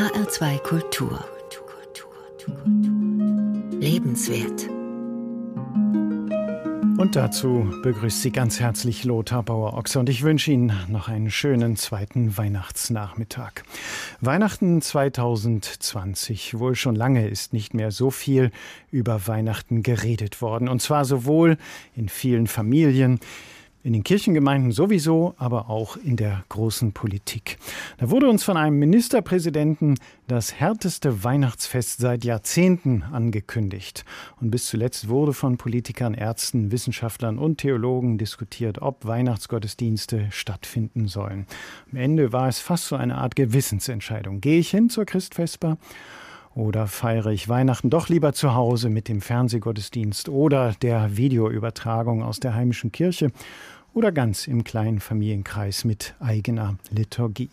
HR2 Kultur. Lebenswert. Und dazu begrüßt Sie ganz herzlich Lothar Bauer-Ochse und ich wünsche Ihnen noch einen schönen zweiten Weihnachtsnachmittag. Weihnachten 2020. Wohl schon lange ist nicht mehr so viel über Weihnachten geredet worden. Und zwar sowohl in vielen Familien, in den Kirchengemeinden sowieso, aber auch in der großen Politik. Da wurde uns von einem Ministerpräsidenten das härteste Weihnachtsfest seit Jahrzehnten angekündigt. Und bis zuletzt wurde von Politikern, Ärzten, Wissenschaftlern und Theologen diskutiert, ob Weihnachtsgottesdienste stattfinden sollen. Am Ende war es fast so eine Art Gewissensentscheidung. Gehe ich hin zur Christfesper? Oder feiere ich Weihnachten doch lieber zu Hause mit dem Fernsehgottesdienst oder der Videoübertragung aus der heimischen Kirche oder ganz im kleinen Familienkreis mit eigener Liturgie.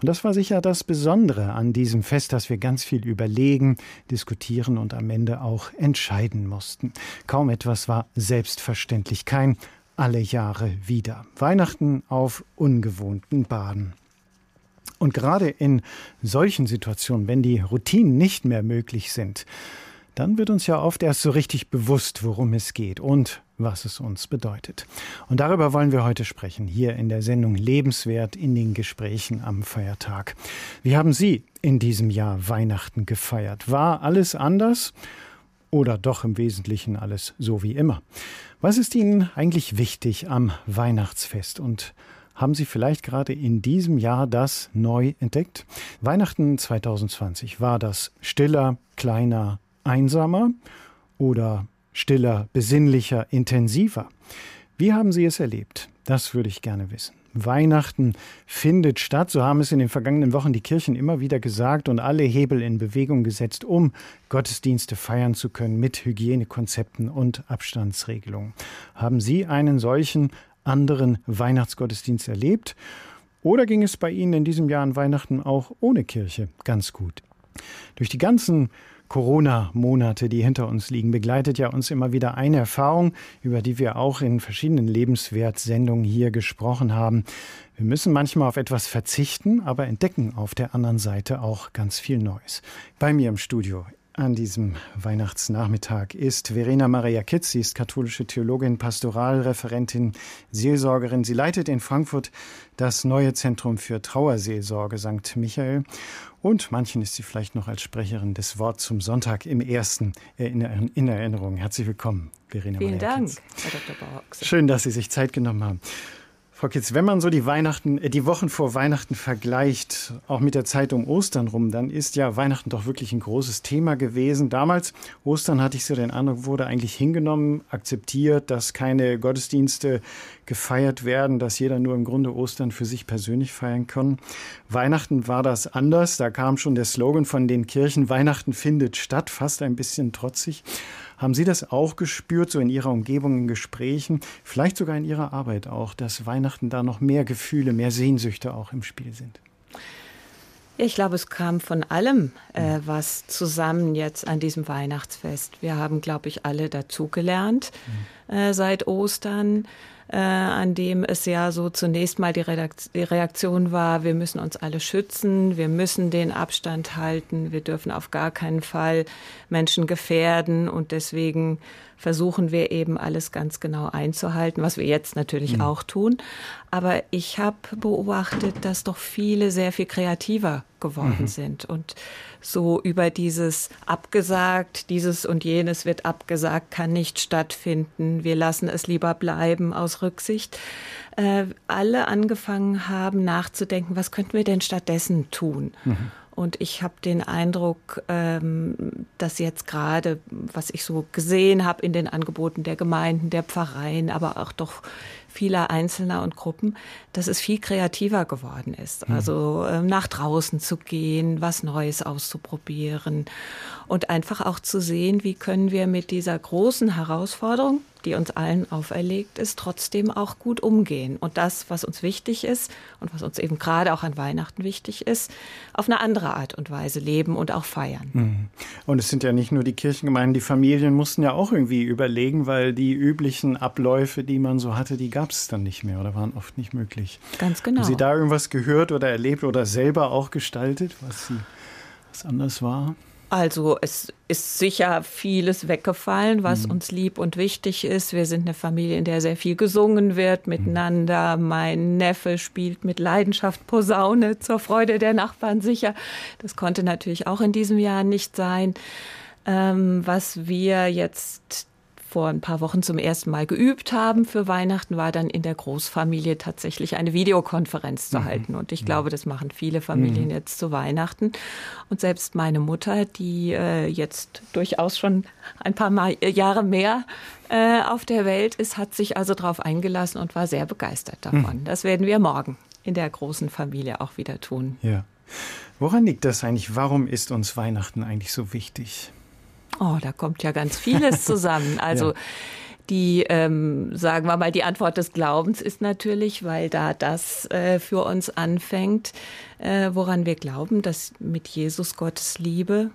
Und das war sicher das Besondere an diesem Fest, dass wir ganz viel überlegen, diskutieren und am Ende auch entscheiden mussten. Kaum etwas war selbstverständlich, kein alle Jahre wieder. Weihnachten auf ungewohnten Baden. Und gerade in solchen Situationen, wenn die Routinen nicht mehr möglich sind, dann wird uns ja oft erst so richtig bewusst, worum es geht und was es uns bedeutet. Und darüber wollen wir heute sprechen, hier in der Sendung Lebenswert in den Gesprächen am Feiertag. Wie haben Sie in diesem Jahr Weihnachten gefeiert? War alles anders? Oder doch im Wesentlichen alles so wie immer? Was ist Ihnen eigentlich wichtig am Weihnachtsfest und haben Sie vielleicht gerade in diesem Jahr das neu entdeckt? Weihnachten 2020 war das stiller, kleiner, einsamer oder stiller, besinnlicher, intensiver? Wie haben Sie es erlebt? Das würde ich gerne wissen. Weihnachten findet statt, so haben es in den vergangenen Wochen die Kirchen immer wieder gesagt und alle Hebel in Bewegung gesetzt, um Gottesdienste feiern zu können mit Hygienekonzepten und Abstandsregelungen. Haben Sie einen solchen anderen Weihnachtsgottesdienst erlebt? Oder ging es bei Ihnen in diesem Jahr an Weihnachten auch ohne Kirche ganz gut? Durch die ganzen Corona-Monate, die hinter uns liegen, begleitet ja uns immer wieder eine Erfahrung, über die wir auch in verschiedenen Lebenswertsendungen hier gesprochen haben. Wir müssen manchmal auf etwas verzichten, aber entdecken auf der anderen Seite auch ganz viel Neues. Bei mir im Studio an diesem Weihnachtsnachmittag ist Verena Maria Kitz. Sie ist katholische Theologin, Pastoralreferentin, Seelsorgerin. Sie leitet in Frankfurt das neue Zentrum für Trauerseelsorge St. Michael. Und manchen ist sie vielleicht noch als Sprecherin des Wort zum Sonntag im ersten in Erinnerung. Herzlich willkommen, Verena Vielen Maria Dank, Kitz. Herr Dr. Bauchse. Schön, dass Sie sich Zeit genommen haben. Frau Kitz, wenn man so die Weihnachten, äh, die Wochen vor Weihnachten vergleicht, auch mit der Zeit um Ostern rum, dann ist ja Weihnachten doch wirklich ein großes Thema gewesen. Damals, Ostern hatte ich so den Eindruck, wurde eigentlich hingenommen, akzeptiert, dass keine Gottesdienste gefeiert werden, dass jeder nur im Grunde Ostern für sich persönlich feiern kann. Weihnachten war das anders. Da kam schon der Slogan von den Kirchen, Weihnachten findet statt, fast ein bisschen trotzig. Haben Sie das auch gespürt, so in Ihrer Umgebung, in Gesprächen, vielleicht sogar in Ihrer Arbeit auch, dass Weihnachten da noch mehr Gefühle, mehr Sehnsüchte auch im Spiel sind? Ich glaube, es kam von allem äh, was zusammen jetzt an diesem Weihnachtsfest. Wir haben, glaube ich, alle dazugelernt äh, seit Ostern äh, an dem es ja so zunächst mal die, die Reaktion war, wir müssen uns alle schützen, wir müssen den Abstand halten, wir dürfen auf gar keinen Fall Menschen gefährden und deswegen versuchen wir eben alles ganz genau einzuhalten, was wir jetzt natürlich mhm. auch tun. Aber ich habe beobachtet, dass doch viele sehr viel kreativer geworden mhm. sind und so über dieses abgesagt, dieses und jenes wird abgesagt, kann nicht stattfinden, wir lassen es lieber bleiben aus Rücksicht, äh, alle angefangen haben nachzudenken, was könnten wir denn stattdessen tun? Mhm. Und ich habe den Eindruck, ähm, dass jetzt gerade, was ich so gesehen habe in den Angeboten der Gemeinden, der Pfarreien, aber auch doch vieler Einzelner und Gruppen, dass es viel kreativer geworden ist. Mhm. Also äh, nach draußen zu gehen, was Neues auszuprobieren und einfach auch zu sehen, wie können wir mit dieser großen Herausforderung, die uns allen auferlegt ist, trotzdem auch gut umgehen. Und das, was uns wichtig ist und was uns eben gerade auch an Weihnachten wichtig ist, auf eine andere Art und Weise leben und auch feiern. Mhm. Und es sind ja nicht nur die Kirchengemeinden, die Familien mussten ja auch irgendwie überlegen, weil die üblichen Abläufe, die man so hatte, die gab gab es dann nicht mehr oder waren oft nicht möglich. Ganz genau. Haben Sie da irgendwas gehört oder erlebt oder selber auch gestaltet, was, Sie, was anders war? Also es ist sicher vieles weggefallen, was mhm. uns lieb und wichtig ist. Wir sind eine Familie, in der sehr viel gesungen wird miteinander. Mhm. Mein Neffe spielt mit Leidenschaft Posaune zur Freude der Nachbarn sicher. Das konnte natürlich auch in diesem Jahr nicht sein. Ähm, was wir jetzt vor ein paar Wochen zum ersten Mal geübt haben für Weihnachten, war dann in der Großfamilie tatsächlich eine Videokonferenz zu mhm. halten. Und ich mhm. glaube, das machen viele Familien mhm. jetzt zu Weihnachten. Und selbst meine Mutter, die äh, jetzt durchaus schon ein paar mal, äh, Jahre mehr äh, auf der Welt ist, hat sich also darauf eingelassen und war sehr begeistert davon. Mhm. Das werden wir morgen in der großen Familie auch wieder tun. Ja. Woran liegt das eigentlich? Warum ist uns Weihnachten eigentlich so wichtig? Oh, da kommt ja ganz vieles zusammen. Also ja. die, ähm, sagen wir mal, die Antwort des Glaubens ist natürlich, weil da das äh, für uns anfängt, äh, woran wir glauben, dass mit Jesus Gottes Liebe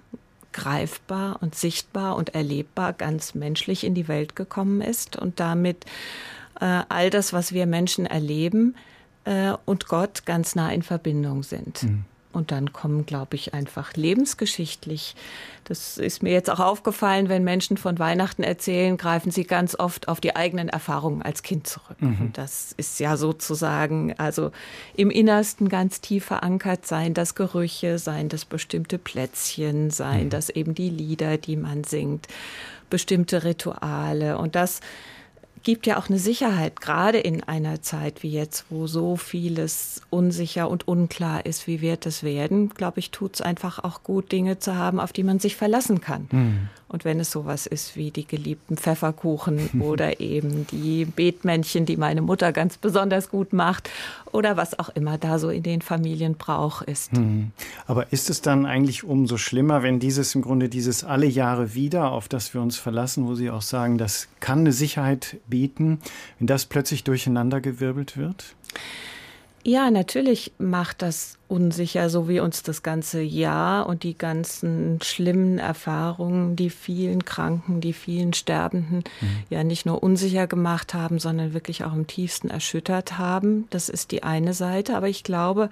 greifbar und sichtbar und erlebbar ganz menschlich in die Welt gekommen ist und damit äh, all das, was wir Menschen erleben äh, und Gott ganz nah in Verbindung sind. Mhm. Und dann kommen, glaube ich, einfach lebensgeschichtlich. Das ist mir jetzt auch aufgefallen, wenn Menschen von Weihnachten erzählen, greifen sie ganz oft auf die eigenen Erfahrungen als Kind zurück. Mhm. Und das ist ja sozusagen, also im Innersten ganz tief verankert sein, das Gerüche, sein das bestimmte Plätzchen, sein mhm. das eben die Lieder, die man singt, bestimmte Rituale. Und das gibt ja auch eine Sicherheit, gerade in einer Zeit wie jetzt, wo so vieles unsicher und unklar ist, wie wird es werden, glaube ich, tut es einfach auch gut, Dinge zu haben, auf die man sich verlassen kann. Mhm. Und wenn es sowas ist wie die geliebten Pfefferkuchen oder eben die Beetmännchen, die meine Mutter ganz besonders gut macht oder was auch immer da so in den Familien Brauch ist. Hm. Aber ist es dann eigentlich umso schlimmer, wenn dieses im Grunde dieses alle Jahre wieder, auf das wir uns verlassen, wo Sie auch sagen, das kann eine Sicherheit bieten, wenn das plötzlich durcheinandergewirbelt wird? Ja, natürlich macht das unsicher, so wie uns das ganze Jahr und die ganzen schlimmen Erfahrungen, die vielen Kranken, die vielen Sterbenden mhm. ja nicht nur unsicher gemacht haben, sondern wirklich auch im tiefsten erschüttert haben. Das ist die eine Seite. Aber ich glaube,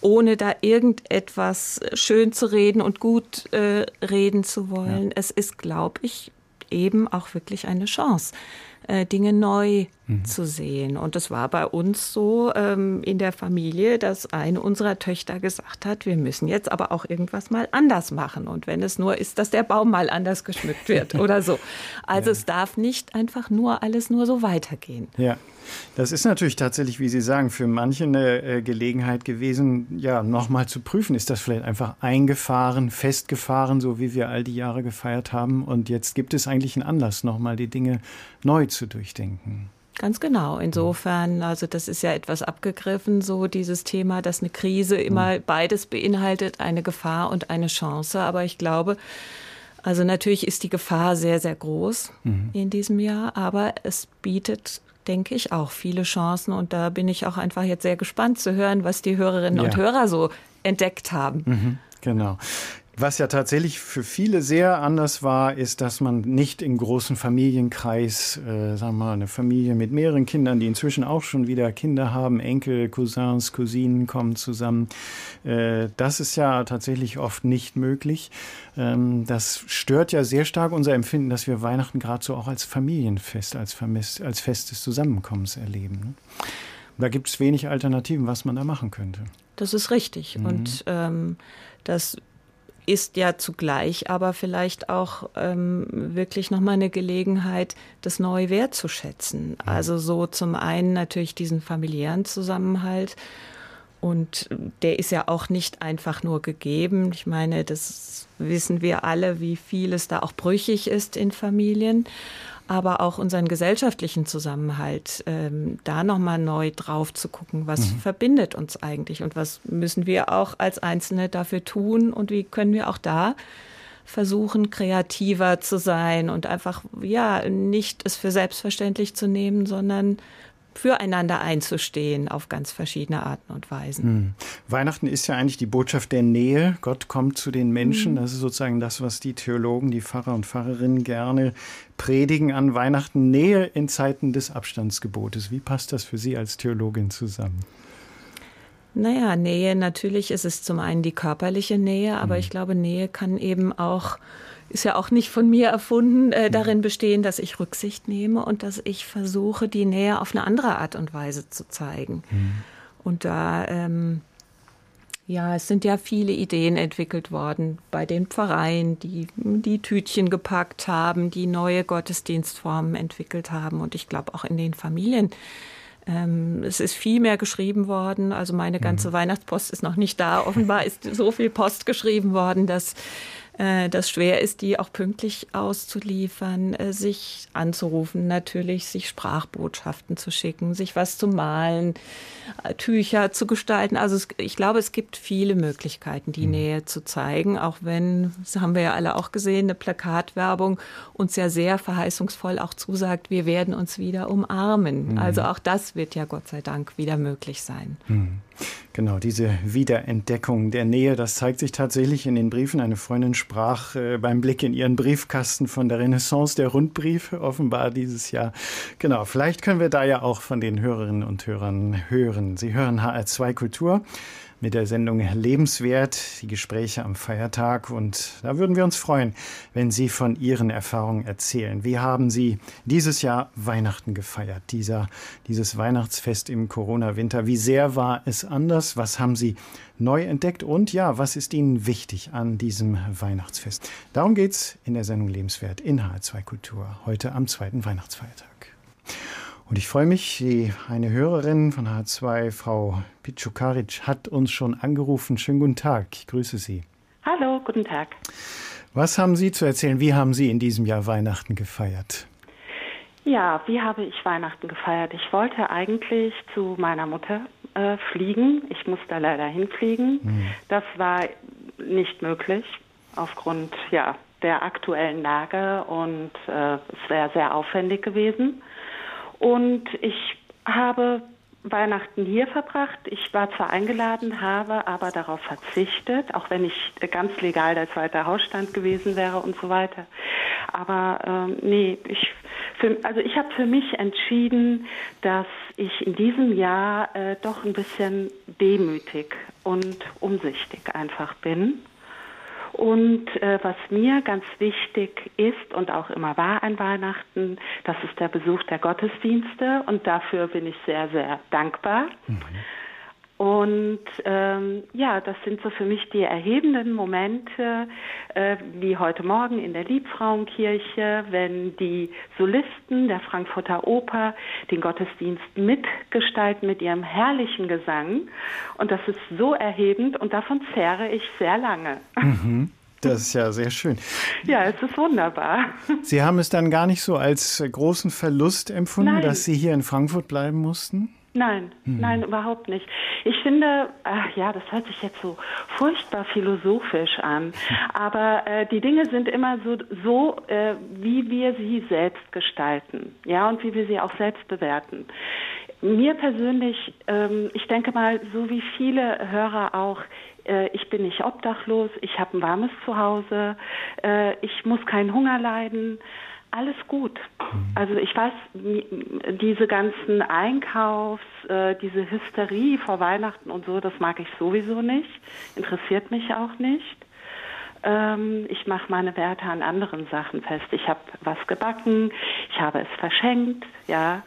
ohne da irgendetwas schön zu reden und gut äh, reden zu wollen, ja. es ist, glaube ich, eben auch wirklich eine Chance äh, Dinge neu mhm. zu sehen. Und es war bei uns so ähm, in der Familie, dass eine unserer Töchter gesagt hat, wir müssen jetzt aber auch irgendwas mal anders machen. Und wenn es nur ist, dass der Baum mal anders geschmückt wird oder so. Also ja. es darf nicht einfach nur alles nur so weitergehen. Ja. Das ist natürlich tatsächlich, wie Sie sagen, für manche eine äh, Gelegenheit gewesen, ja, nochmal zu prüfen, ist das vielleicht einfach eingefahren, festgefahren, so wie wir all die Jahre gefeiert haben. Und jetzt gibt es eigentlich einen Anlass, nochmal die Dinge neu zu durchdenken. Ganz genau. Insofern, also das ist ja etwas abgegriffen, so dieses Thema, dass eine Krise immer beides beinhaltet, eine Gefahr und eine Chance. Aber ich glaube, also natürlich ist die Gefahr sehr, sehr groß mhm. in diesem Jahr, aber es bietet denke ich, auch viele Chancen. Und da bin ich auch einfach jetzt sehr gespannt zu hören, was die Hörerinnen ja. und Hörer so entdeckt haben. Mhm, genau. Was ja tatsächlich für viele sehr anders war, ist, dass man nicht im großen Familienkreis, äh, sagen wir mal, eine Familie mit mehreren Kindern, die inzwischen auch schon wieder Kinder haben, Enkel, Cousins, Cousinen kommen zusammen. Äh, das ist ja tatsächlich oft nicht möglich. Ähm, das stört ja sehr stark unser Empfinden, dass wir Weihnachten gerade so auch als Familienfest, als, Vermiss, als Fest des Zusammenkommens erleben. Ne? Da gibt es wenig Alternativen, was man da machen könnte. Das ist richtig. Mhm. Und ähm, das ist ja zugleich aber vielleicht auch ähm, wirklich nochmal eine Gelegenheit, das neu wertzuschätzen. Also so zum einen natürlich diesen familiären Zusammenhalt und der ist ja auch nicht einfach nur gegeben. Ich meine, das wissen wir alle, wie viel es da auch brüchig ist in Familien aber auch unseren gesellschaftlichen Zusammenhalt, ähm, da nochmal neu drauf zu gucken, was mhm. verbindet uns eigentlich und was müssen wir auch als Einzelne dafür tun und wie können wir auch da versuchen, kreativer zu sein und einfach, ja, nicht es für selbstverständlich zu nehmen, sondern füreinander einzustehen auf ganz verschiedene Arten und Weisen. Hm. Weihnachten ist ja eigentlich die Botschaft der Nähe. Gott kommt zu den Menschen. Hm. Das ist sozusagen das, was die Theologen, die Pfarrer und Pfarrerinnen gerne predigen an Weihnachten. Nähe in Zeiten des Abstandsgebotes. Wie passt das für Sie als Theologin zusammen? Naja, Nähe, natürlich ist es zum einen die körperliche Nähe, aber hm. ich glaube, Nähe kann eben auch ist ja auch nicht von mir erfunden, äh, darin bestehen, dass ich Rücksicht nehme und dass ich versuche, die Nähe auf eine andere Art und Weise zu zeigen. Mhm. Und da, ähm, ja, es sind ja viele Ideen entwickelt worden bei den Pfarreien, die die Tütchen gepackt haben, die neue Gottesdienstformen entwickelt haben und ich glaube auch in den Familien. Ähm, es ist viel mehr geschrieben worden. Also meine ganze mhm. Weihnachtspost ist noch nicht da. Offenbar ist so viel Post geschrieben worden, dass äh, das schwer ist, die auch pünktlich auszuliefern, äh, sich anzurufen, natürlich sich Sprachbotschaften zu schicken, sich was zu malen, äh, Tücher zu gestalten. Also es, ich glaube, es gibt viele Möglichkeiten, die mhm. Nähe zu zeigen, auch wenn, das haben wir ja alle auch gesehen, eine Plakatwerbung uns ja sehr verheißungsvoll auch zusagt, wir werden uns wieder umarmen. Mhm. Also auch das wird ja Gott sei Dank wieder möglich sein. Mhm. Genau, diese Wiederentdeckung der Nähe, das zeigt sich tatsächlich in den Briefen. Eine Freundin sprach äh, beim Blick in ihren Briefkasten von der Renaissance der Rundbriefe, offenbar dieses Jahr. Genau, vielleicht können wir da ja auch von den Hörerinnen und Hörern hören. Sie hören HR2 Kultur mit der Sendung Lebenswert, die Gespräche am Feiertag. Und da würden wir uns freuen, wenn Sie von Ihren Erfahrungen erzählen. Wie haben Sie dieses Jahr Weihnachten gefeiert, dieser, dieses Weihnachtsfest im Corona-Winter? Wie sehr war es anders? Was haben Sie neu entdeckt? Und ja, was ist Ihnen wichtig an diesem Weihnachtsfest? Darum geht es in der Sendung Lebenswert in H2 Kultur, heute am zweiten Weihnachtsfeiertag. Und ich freue mich, die, eine Hörerin von H2, Frau Pitschukaric, hat uns schon angerufen. Schönen guten Tag, ich grüße Sie. Hallo, guten Tag. Was haben Sie zu erzählen? Wie haben Sie in diesem Jahr Weihnachten gefeiert? Ja, wie habe ich Weihnachten gefeiert? Ich wollte eigentlich zu meiner Mutter äh, fliegen. Ich musste leider hinfliegen. Hm. Das war nicht möglich aufgrund ja, der aktuellen Lage und äh, es wäre sehr aufwendig gewesen. Und ich habe Weihnachten hier verbracht. Ich war zwar eingeladen, habe aber darauf verzichtet, auch wenn ich ganz legal der zweite Hausstand gewesen wäre und so weiter. Aber ähm, nee, ich für, also ich habe für mich entschieden, dass ich in diesem Jahr äh, doch ein bisschen demütig und umsichtig einfach bin und äh, was mir ganz wichtig ist und auch immer war an Weihnachten, das ist der Besuch der Gottesdienste und dafür bin ich sehr, sehr dankbar. Mhm. Und ähm, ja, das sind so für mich die erhebenden Momente, äh, wie heute Morgen in der Liebfrauenkirche, wenn die Solisten der Frankfurter Oper den Gottesdienst mitgestalten mit ihrem herrlichen Gesang. Und das ist so erhebend und davon zehre ich sehr lange. Mhm. Das ist ja sehr schön. Ja, es ist wunderbar. Sie haben es dann gar nicht so als großen Verlust empfunden, Nein. dass Sie hier in Frankfurt bleiben mussten? Nein, mhm. nein, überhaupt nicht. Ich finde, ach ja, das hört sich jetzt so furchtbar philosophisch an, aber äh, die Dinge sind immer so, so äh, wie wir sie selbst gestalten, ja, und wie wir sie auch selbst bewerten. Mir persönlich, ähm, ich denke mal, so wie viele Hörer auch, äh, ich bin nicht obdachlos, ich habe ein warmes Zuhause, äh, ich muss keinen Hunger leiden alles gut. Also ich weiß, diese ganzen Einkaufs, äh, diese Hysterie vor Weihnachten und so, das mag ich sowieso nicht, interessiert mich auch nicht. Ähm, ich mache meine Werte an anderen Sachen fest. Ich habe was gebacken, ich habe es verschenkt, ja.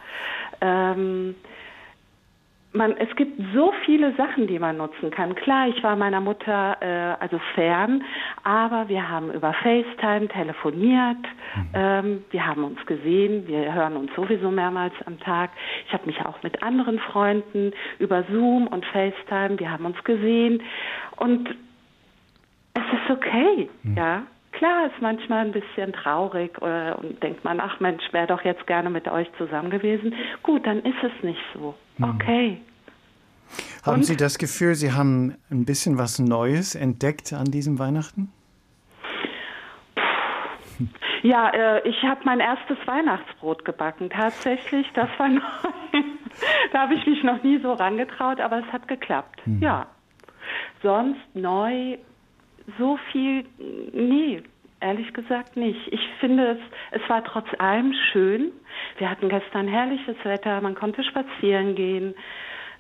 Man, es gibt so viele Sachen, die man nutzen kann. Klar, ich war meiner Mutter äh, also fern, aber wir haben über FaceTime telefoniert, mhm. ähm, wir haben uns gesehen, wir hören uns sowieso mehrmals am Tag. Ich habe mich auch mit anderen Freunden über Zoom und FaceTime, wir haben uns gesehen und es ist okay, mhm. ja. Klar ist manchmal ein bisschen traurig äh, und denkt man, ach Mensch, wäre doch jetzt gerne mit euch zusammen gewesen. Gut, dann ist es nicht so. Mhm. Okay. Haben und? Sie das Gefühl, Sie haben ein bisschen was Neues entdeckt an diesem Weihnachten? Ja, äh, ich habe mein erstes Weihnachtsbrot gebacken. Tatsächlich, das war neu. da habe ich mich noch nie so rangetraut, aber es hat geklappt. Mhm. Ja. Sonst neu so viel, nee, ehrlich gesagt nicht. Ich finde es, es war trotz allem schön. Wir hatten gestern herrliches Wetter, man konnte spazieren gehen.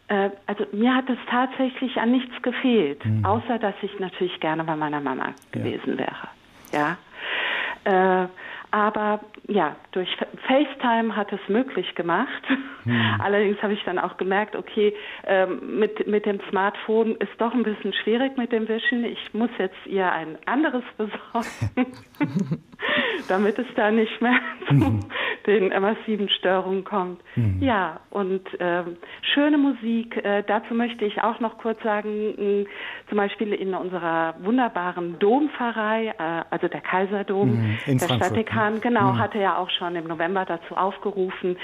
Äh, also mir hat es tatsächlich an nichts gefehlt, mhm. außer dass ich natürlich gerne bei meiner Mama gewesen ja. wäre. Ja. Äh, aber ja, durch FaceTime hat es möglich gemacht. Hm. Allerdings habe ich dann auch gemerkt, okay, ähm, mit, mit dem Smartphone ist doch ein bisschen schwierig mit dem Wischen. Ich muss jetzt ihr ein anderes besorgen, damit es da nicht mehr zu hm. den massiven Störungen kommt. Hm. Ja, und ähm, schöne Musik. Äh, dazu möchte ich auch noch kurz sagen, mh, zum Beispiel in unserer wunderbaren Dompfarrei, äh, also der Kaiserdom, hm. in der Frankfurt. Stadtdekan, genau, hm. hatte ja auch schon im November dazu aufgerufen,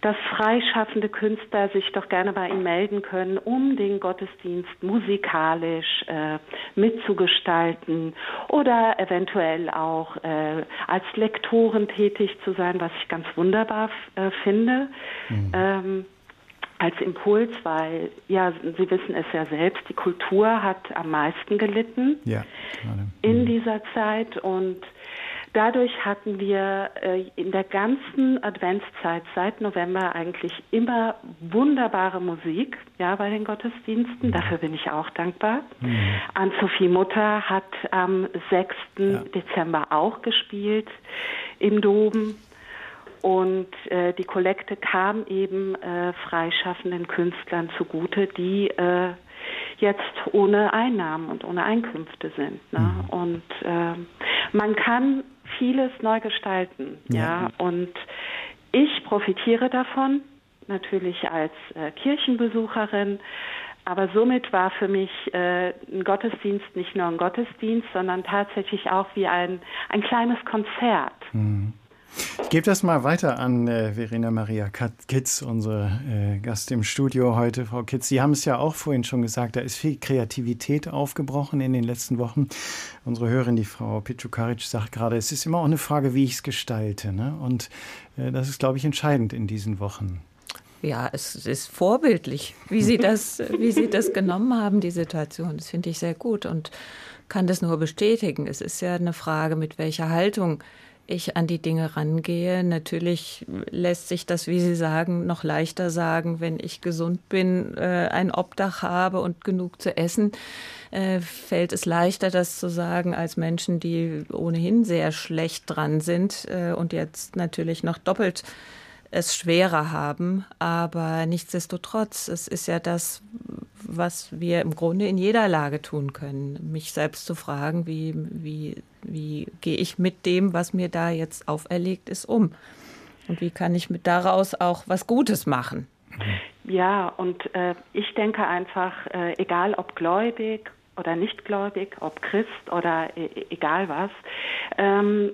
dass freischaffende Künstler sich doch gerne bei ihm melden können, um den Gottesdienst musikalisch äh, mitzugestalten oder eventuell auch äh, als Lektoren tätig zu sein, was ich ganz wunderbar äh, finde. Mhm. Ähm, als Impuls, weil ja, Sie wissen es ja selbst, die Kultur hat am meisten gelitten ja, in mhm. dieser Zeit und dadurch hatten wir äh, in der ganzen Adventszeit seit November eigentlich immer wunderbare Musik, ja, bei den Gottesdiensten. Mhm. Dafür bin ich auch dankbar. Mhm. Ann-Sophie Mutter hat am 6. Ja. Dezember auch gespielt im Dom. Und äh, die Kollekte kam eben äh, freischaffenden Künstlern zugute, die äh, jetzt ohne Einnahmen und ohne Einkünfte sind. Ne? Mhm. Und äh, man kann vieles neu gestalten. Ja. ja. Und ich profitiere davon, natürlich als äh, Kirchenbesucherin. Aber somit war für mich äh, ein Gottesdienst nicht nur ein Gottesdienst, sondern tatsächlich auch wie ein, ein kleines Konzert. Mhm. Ich gebe das mal weiter an äh, Verena Maria Kitz, unsere äh, Gast im Studio heute. Frau Kitz, Sie haben es ja auch vorhin schon gesagt, da ist viel Kreativität aufgebrochen in den letzten Wochen. Unsere Hörerin, die Frau Pichukaric, sagt gerade, es ist immer auch eine Frage, wie ich es gestalte. Ne? Und äh, das ist, glaube ich, entscheidend in diesen Wochen. Ja, es ist vorbildlich, wie Sie das, wie Sie das genommen haben, die Situation. Das finde ich sehr gut und kann das nur bestätigen. Es ist ja eine Frage, mit welcher Haltung ich an die Dinge rangehe. Natürlich lässt sich das, wie Sie sagen, noch leichter sagen, wenn ich gesund bin, äh, ein Obdach habe und genug zu essen, äh, fällt es leichter, das zu sagen, als Menschen, die ohnehin sehr schlecht dran sind äh, und jetzt natürlich noch doppelt es schwerer haben. Aber nichtsdestotrotz, es ist ja das, was wir im Grunde in jeder Lage tun können. Mich selbst zu fragen, wie, wie, wie gehe ich mit dem, was mir da jetzt auferlegt ist, um? Und wie kann ich mit daraus auch was Gutes machen? Ja, und äh, ich denke einfach, äh, egal ob gläubig oder nicht gläubig, ob Christ oder e egal was, ähm,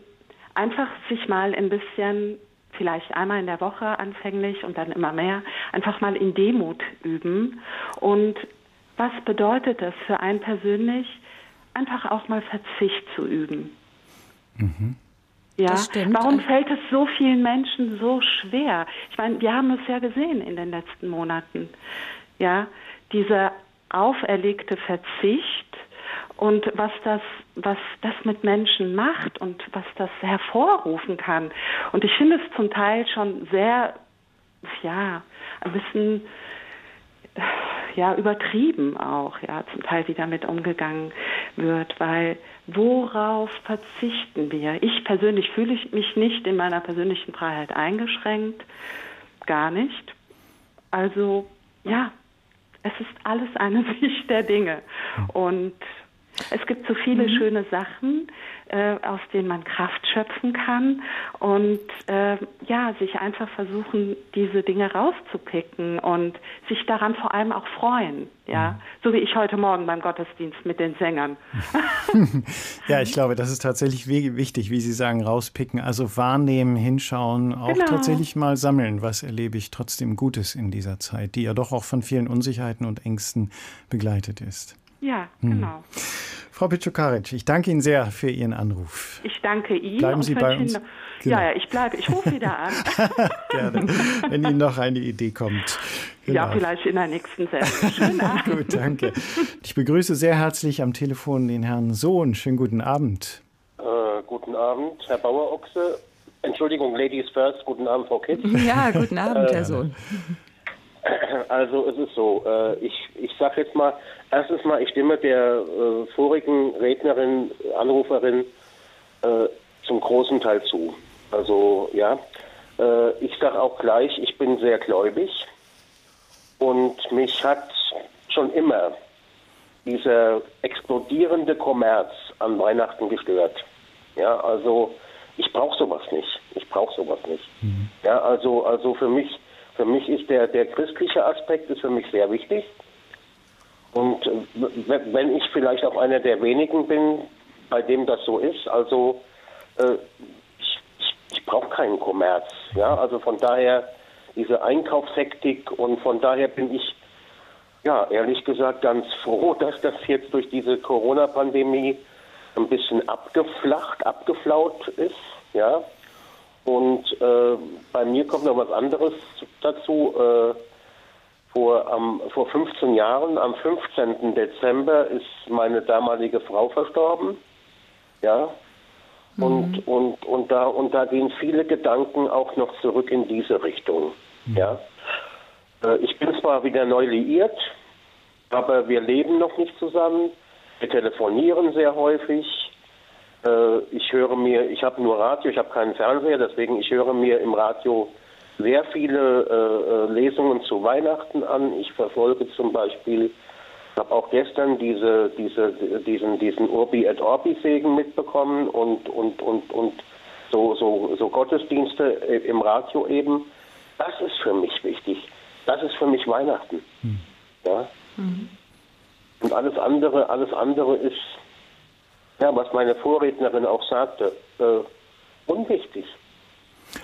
einfach sich mal ein bisschen vielleicht einmal in der Woche anfänglich und dann immer mehr, einfach mal in Demut üben. Und was bedeutet das für einen persönlich, einfach auch mal Verzicht zu üben? Mhm. Ja, warum fällt es so vielen Menschen so schwer? Ich meine, wir haben es ja gesehen in den letzten Monaten. Ja, dieser auferlegte Verzicht und was das, was das mit Menschen macht und was das hervorrufen kann. Und ich finde es zum Teil schon sehr, ja, ein bisschen ja übertrieben auch, ja, zum Teil wie damit umgegangen wird, weil worauf verzichten wir? Ich persönlich fühle mich nicht in meiner persönlichen Freiheit eingeschränkt, gar nicht. Also ja, es ist alles eine Sicht der Dinge und es gibt so viele mhm. schöne Sachen, äh, aus denen man Kraft schöpfen kann und äh, ja, sich einfach versuchen, diese Dinge rauszupicken und sich daran vor allem auch freuen. Ja, mhm. so wie ich heute Morgen beim Gottesdienst mit den Sängern. ja, ich glaube, das ist tatsächlich wichtig, wie Sie sagen, rauspicken, also wahrnehmen, hinschauen, auch genau. tatsächlich mal sammeln, was erlebe ich trotzdem Gutes in dieser Zeit, die ja doch auch von vielen Unsicherheiten und Ängsten begleitet ist. Ja, hm. genau. Frau Pitschukaric, ich danke Ihnen sehr für Ihren Anruf. Ich danke Ihnen. Bleiben Sie bei uns. Genau. Ja, ja, ich bleibe. Ich rufe wieder an. Gerne, wenn Ihnen noch eine Idee kommt. Genau. Ja, vielleicht in der nächsten Sendung. Gut, danke. Ich begrüße sehr herzlich am Telefon den Herrn Sohn. Schönen guten Abend. Äh, guten Abend, Herr Bauer-Ochse. Entschuldigung, Ladies first. Guten Abend, Frau Kitz. Ja, guten Abend, Herr Sohn. Also es ist so, äh, ich, ich sage jetzt mal, erstens mal, ich stimme der äh, vorigen Rednerin, Anruferin äh, zum großen Teil zu. Also ja, äh, ich sage auch gleich, ich bin sehr gläubig und mich hat schon immer dieser explodierende Kommerz an Weihnachten gestört. Ja, also ich brauche sowas nicht. Ich brauche sowas nicht. Mhm. Ja, also also für mich für mich ist der, der christliche Aspekt ist für mich sehr wichtig. Und äh, wenn ich vielleicht auch einer der wenigen bin, bei dem das so ist, also äh, ich, ich, brauche keinen Kommerz. Ja, also von daher diese Einkaufshektik und von daher bin ich ja ehrlich gesagt ganz froh, dass das jetzt durch diese Corona-Pandemie ein bisschen abgeflacht, abgeflaut ist. Ja, und äh, bei mir kommt noch was anderes dazu. Äh, vor, am, vor 15 Jahren, am 15. Dezember, ist meine damalige Frau verstorben. Ja. Und, mhm. und, und, da, und da gehen viele Gedanken auch noch zurück in diese Richtung. Mhm. Ja. Äh, ich bin zwar wieder neu liiert, aber wir leben noch nicht zusammen. Wir telefonieren sehr häufig. Äh, ich höre mir, ich habe nur Radio, ich habe keinen Fernseher, deswegen ich höre mir im Radio sehr viele äh, äh Lesungen zu Weihnachten an. Ich verfolge zum Beispiel, habe auch gestern diese, diese, diesen, diesen Urbi et Orbi Segen mitbekommen und, und, und, und so, so, so Gottesdienste im Radio eben. Das ist für mich wichtig. Das ist für mich Weihnachten. Hm. Ja. Mhm. Und alles andere, alles andere ist ja, was meine Vorrednerin auch sagte, äh, unwichtig.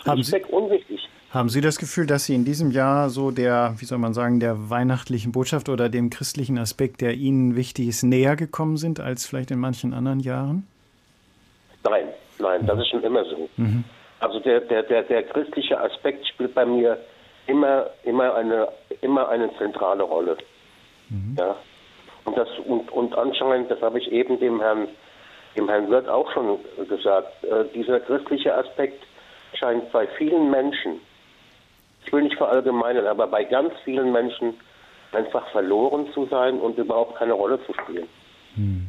Haben Sie, unwichtig. Haben Sie das Gefühl, dass Sie in diesem Jahr so der, wie soll man sagen, der weihnachtlichen Botschaft oder dem christlichen Aspekt, der Ihnen wichtig ist, näher gekommen sind als vielleicht in manchen anderen Jahren? Nein, nein, das ist schon immer so. Mhm. Also der, der, der, der christliche Aspekt spielt bei mir immer, immer, eine, immer eine zentrale Rolle. Mhm. Ja. Und, das, und, und anscheinend, das habe ich eben dem Herrn dem Herrn Wirth auch schon gesagt, äh, dieser christliche Aspekt scheint bei vielen Menschen, ich will nicht verallgemeinern, aber bei ganz vielen Menschen einfach verloren zu sein und überhaupt keine Rolle zu spielen. Hm.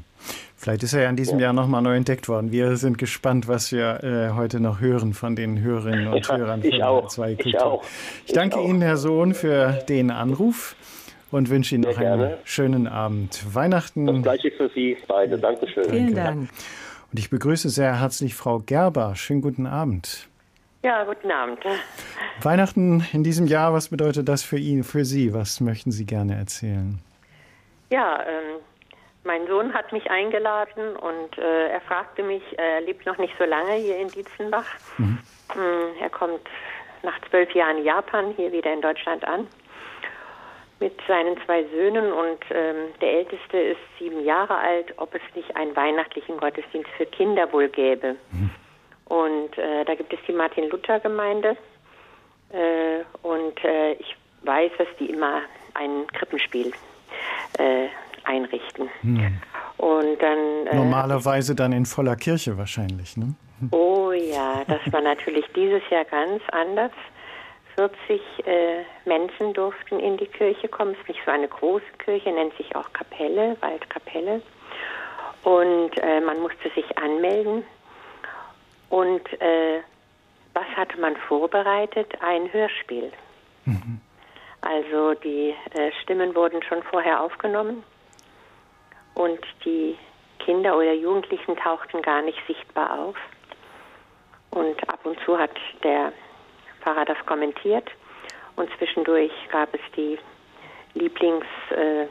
Vielleicht ist er ja in diesem ja. Jahr nochmal neu entdeckt worden. Wir sind gespannt, was wir äh, heute noch hören von den Hörerinnen und ja, Hörern von ich auch. Zwei Ich, auch. ich danke ich Ihnen, Herr Sohn, für den Anruf und wünsche Ihnen Sehr noch gerne. einen schönen Abend. Weihnachten. Das gleiche für Sie beide. Dankeschön. Vielen Dank. Und ich begrüße sehr herzlich Frau Gerber. Schönen guten Abend. Ja, guten Abend. Weihnachten in diesem Jahr, was bedeutet das für ihn, für Sie? Was möchten Sie gerne erzählen? Ja, ähm, mein Sohn hat mich eingeladen und äh, er fragte mich, er lebt noch nicht so lange hier in Dietzenbach. Mhm. Mm, er kommt nach zwölf Jahren Japan hier wieder in Deutschland an mit seinen zwei Söhnen und ähm, der Älteste ist sieben Jahre alt, ob es nicht einen weihnachtlichen Gottesdienst für Kinder wohl gäbe. Mhm. Und äh, da gibt es die Martin-Luther-Gemeinde äh, und äh, ich weiß, dass die immer ein Krippenspiel äh, einrichten. Mhm. Und dann äh, normalerweise dann in voller Kirche wahrscheinlich, ne? Oh ja, das war natürlich dieses Jahr ganz anders. 40 äh, Menschen durften in die Kirche kommen. Es ist nicht so eine große Kirche, nennt sich auch Kapelle, Waldkapelle. Und man musste sich anmelden. Und äh, was hatte man vorbereitet? Ein Hörspiel. Mhm. Also die äh, Stimmen wurden schon vorher aufgenommen und die Kinder oder Jugendlichen tauchten gar nicht sichtbar auf. Und ab und zu hat der Pfarrer das kommentiert und zwischendurch gab es die Lieblings äh,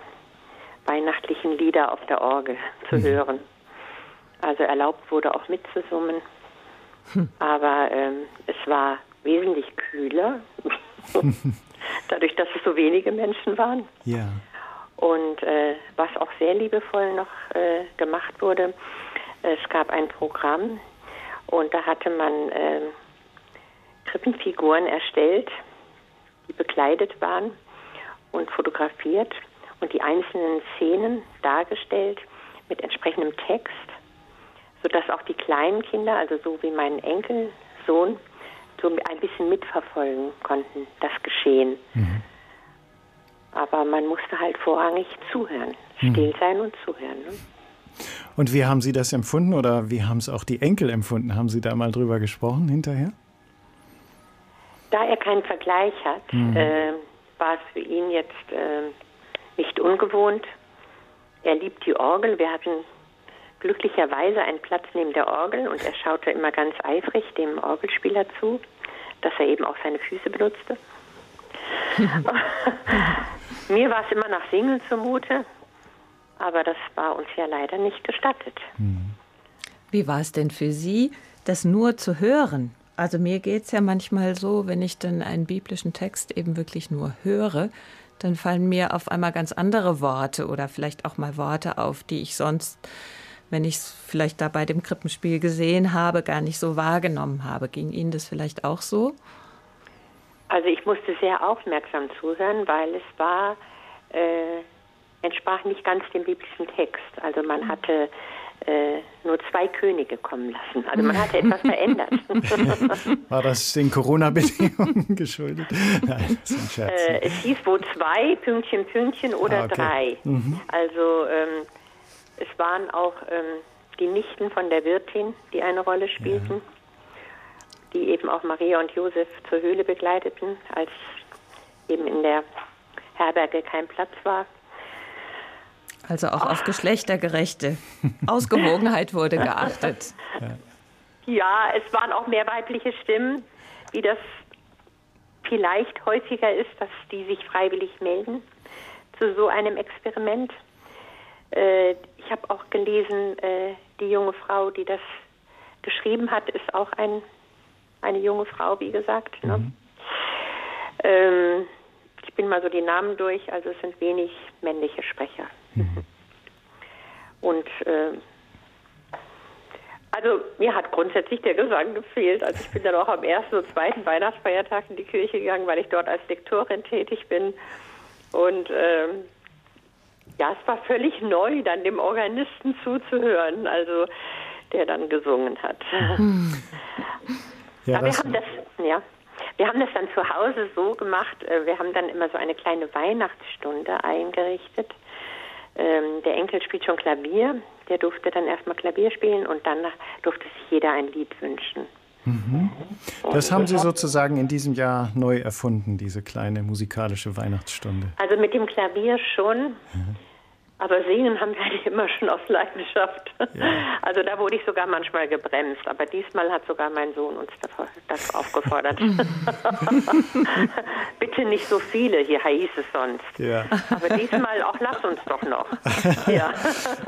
weihnachtlichen Lieder auf der Orgel zu mhm. hören. Also erlaubt wurde auch mitzusummen, hm. aber ähm, es war wesentlich kühler, dadurch, dass es so wenige Menschen waren. Ja. Und äh, was auch sehr liebevoll noch äh, gemacht wurde, es gab ein Programm und da hatte man äh, Krippenfiguren erstellt, die bekleidet waren und fotografiert und die einzelnen Szenen dargestellt mit entsprechendem Text, sodass auch die kleinen Kinder, also so wie mein Enkelsohn, so ein bisschen mitverfolgen konnten, das Geschehen. Mhm. Aber man musste halt vorrangig zuhören, mhm. still sein und zuhören. Ne? Und wie haben Sie das empfunden oder wie haben es auch die Enkel empfunden? Haben Sie da mal drüber gesprochen hinterher? Da er keinen Vergleich hat, mhm. äh, war es für ihn jetzt äh, nicht ungewohnt. Er liebt die Orgel. Wir hatten glücklicherweise einen Platz neben der Orgel und er schaute immer ganz eifrig dem Orgelspieler zu, dass er eben auch seine Füße benutzte. Mir war es immer nach Singen zumute, aber das war uns ja leider nicht gestattet. Wie war es denn für Sie, das nur zu hören? Also mir geht es ja manchmal so, wenn ich dann einen biblischen Text eben wirklich nur höre, dann fallen mir auf einmal ganz andere Worte oder vielleicht auch mal Worte auf, die ich sonst, wenn ich es vielleicht da bei dem Krippenspiel gesehen habe, gar nicht so wahrgenommen habe. Ging Ihnen das vielleicht auch so? Also ich musste sehr aufmerksam zuhören, weil es war, äh, entsprach nicht ganz dem biblischen Text. Also man hatte äh, nur zwei Könige kommen lassen. Also man hatte etwas verändert. War das den Corona-Bedingungen geschuldet? Nein, das ist ein Scherz. Äh, es hieß wohl zwei, Pünktchen, Pünktchen oder ah, okay. drei. Mhm. Also ähm, es waren auch ähm, die Nichten von der Wirtin, die eine Rolle spielten, ja. die eben auch Maria und Josef zur Höhle begleiteten, als eben in der Herberge kein Platz war. Also auch auf geschlechtergerechte Ausgewogenheit wurde geachtet. Ja, es waren auch mehr weibliche Stimmen, wie das vielleicht häufiger ist, dass die sich freiwillig melden zu so einem Experiment. Äh, ich habe auch gelesen, äh, die junge Frau, die das geschrieben hat, ist auch ein, eine junge Frau, wie gesagt. Ne? Mhm. Ähm, ich bin mal so die Namen durch, also es sind wenig männliche Sprecher. Mhm. Und äh, also mir hat grundsätzlich der Gesang gefehlt. Also ich bin dann auch am ersten und zweiten Weihnachtsfeiertag in die Kirche gegangen, weil ich dort als Lektorin tätig bin. Und ähm, ja, es war völlig neu, dann dem Organisten zuzuhören, also der dann gesungen hat. Hm. Ja, Aber wir haben das, ja, wir haben das dann zu Hause so gemacht. Äh, wir haben dann immer so eine kleine Weihnachtsstunde eingerichtet ähm, der Enkel spielt schon Klavier, der durfte dann erstmal Klavier spielen und dann durfte sich jeder ein Lied wünschen. Mhm. Das haben Sie sozusagen in diesem Jahr neu erfunden, diese kleine musikalische Weihnachtsstunde. Also mit dem Klavier schon. Mhm. Aber singen haben wir eigentlich immer schon aus Leidenschaft. Ja. Also da wurde ich sogar manchmal gebremst. Aber diesmal hat sogar mein Sohn uns das aufgefordert. Bitte nicht so viele, hier hieß es sonst. Ja. Aber diesmal auch lass uns doch noch. Ja.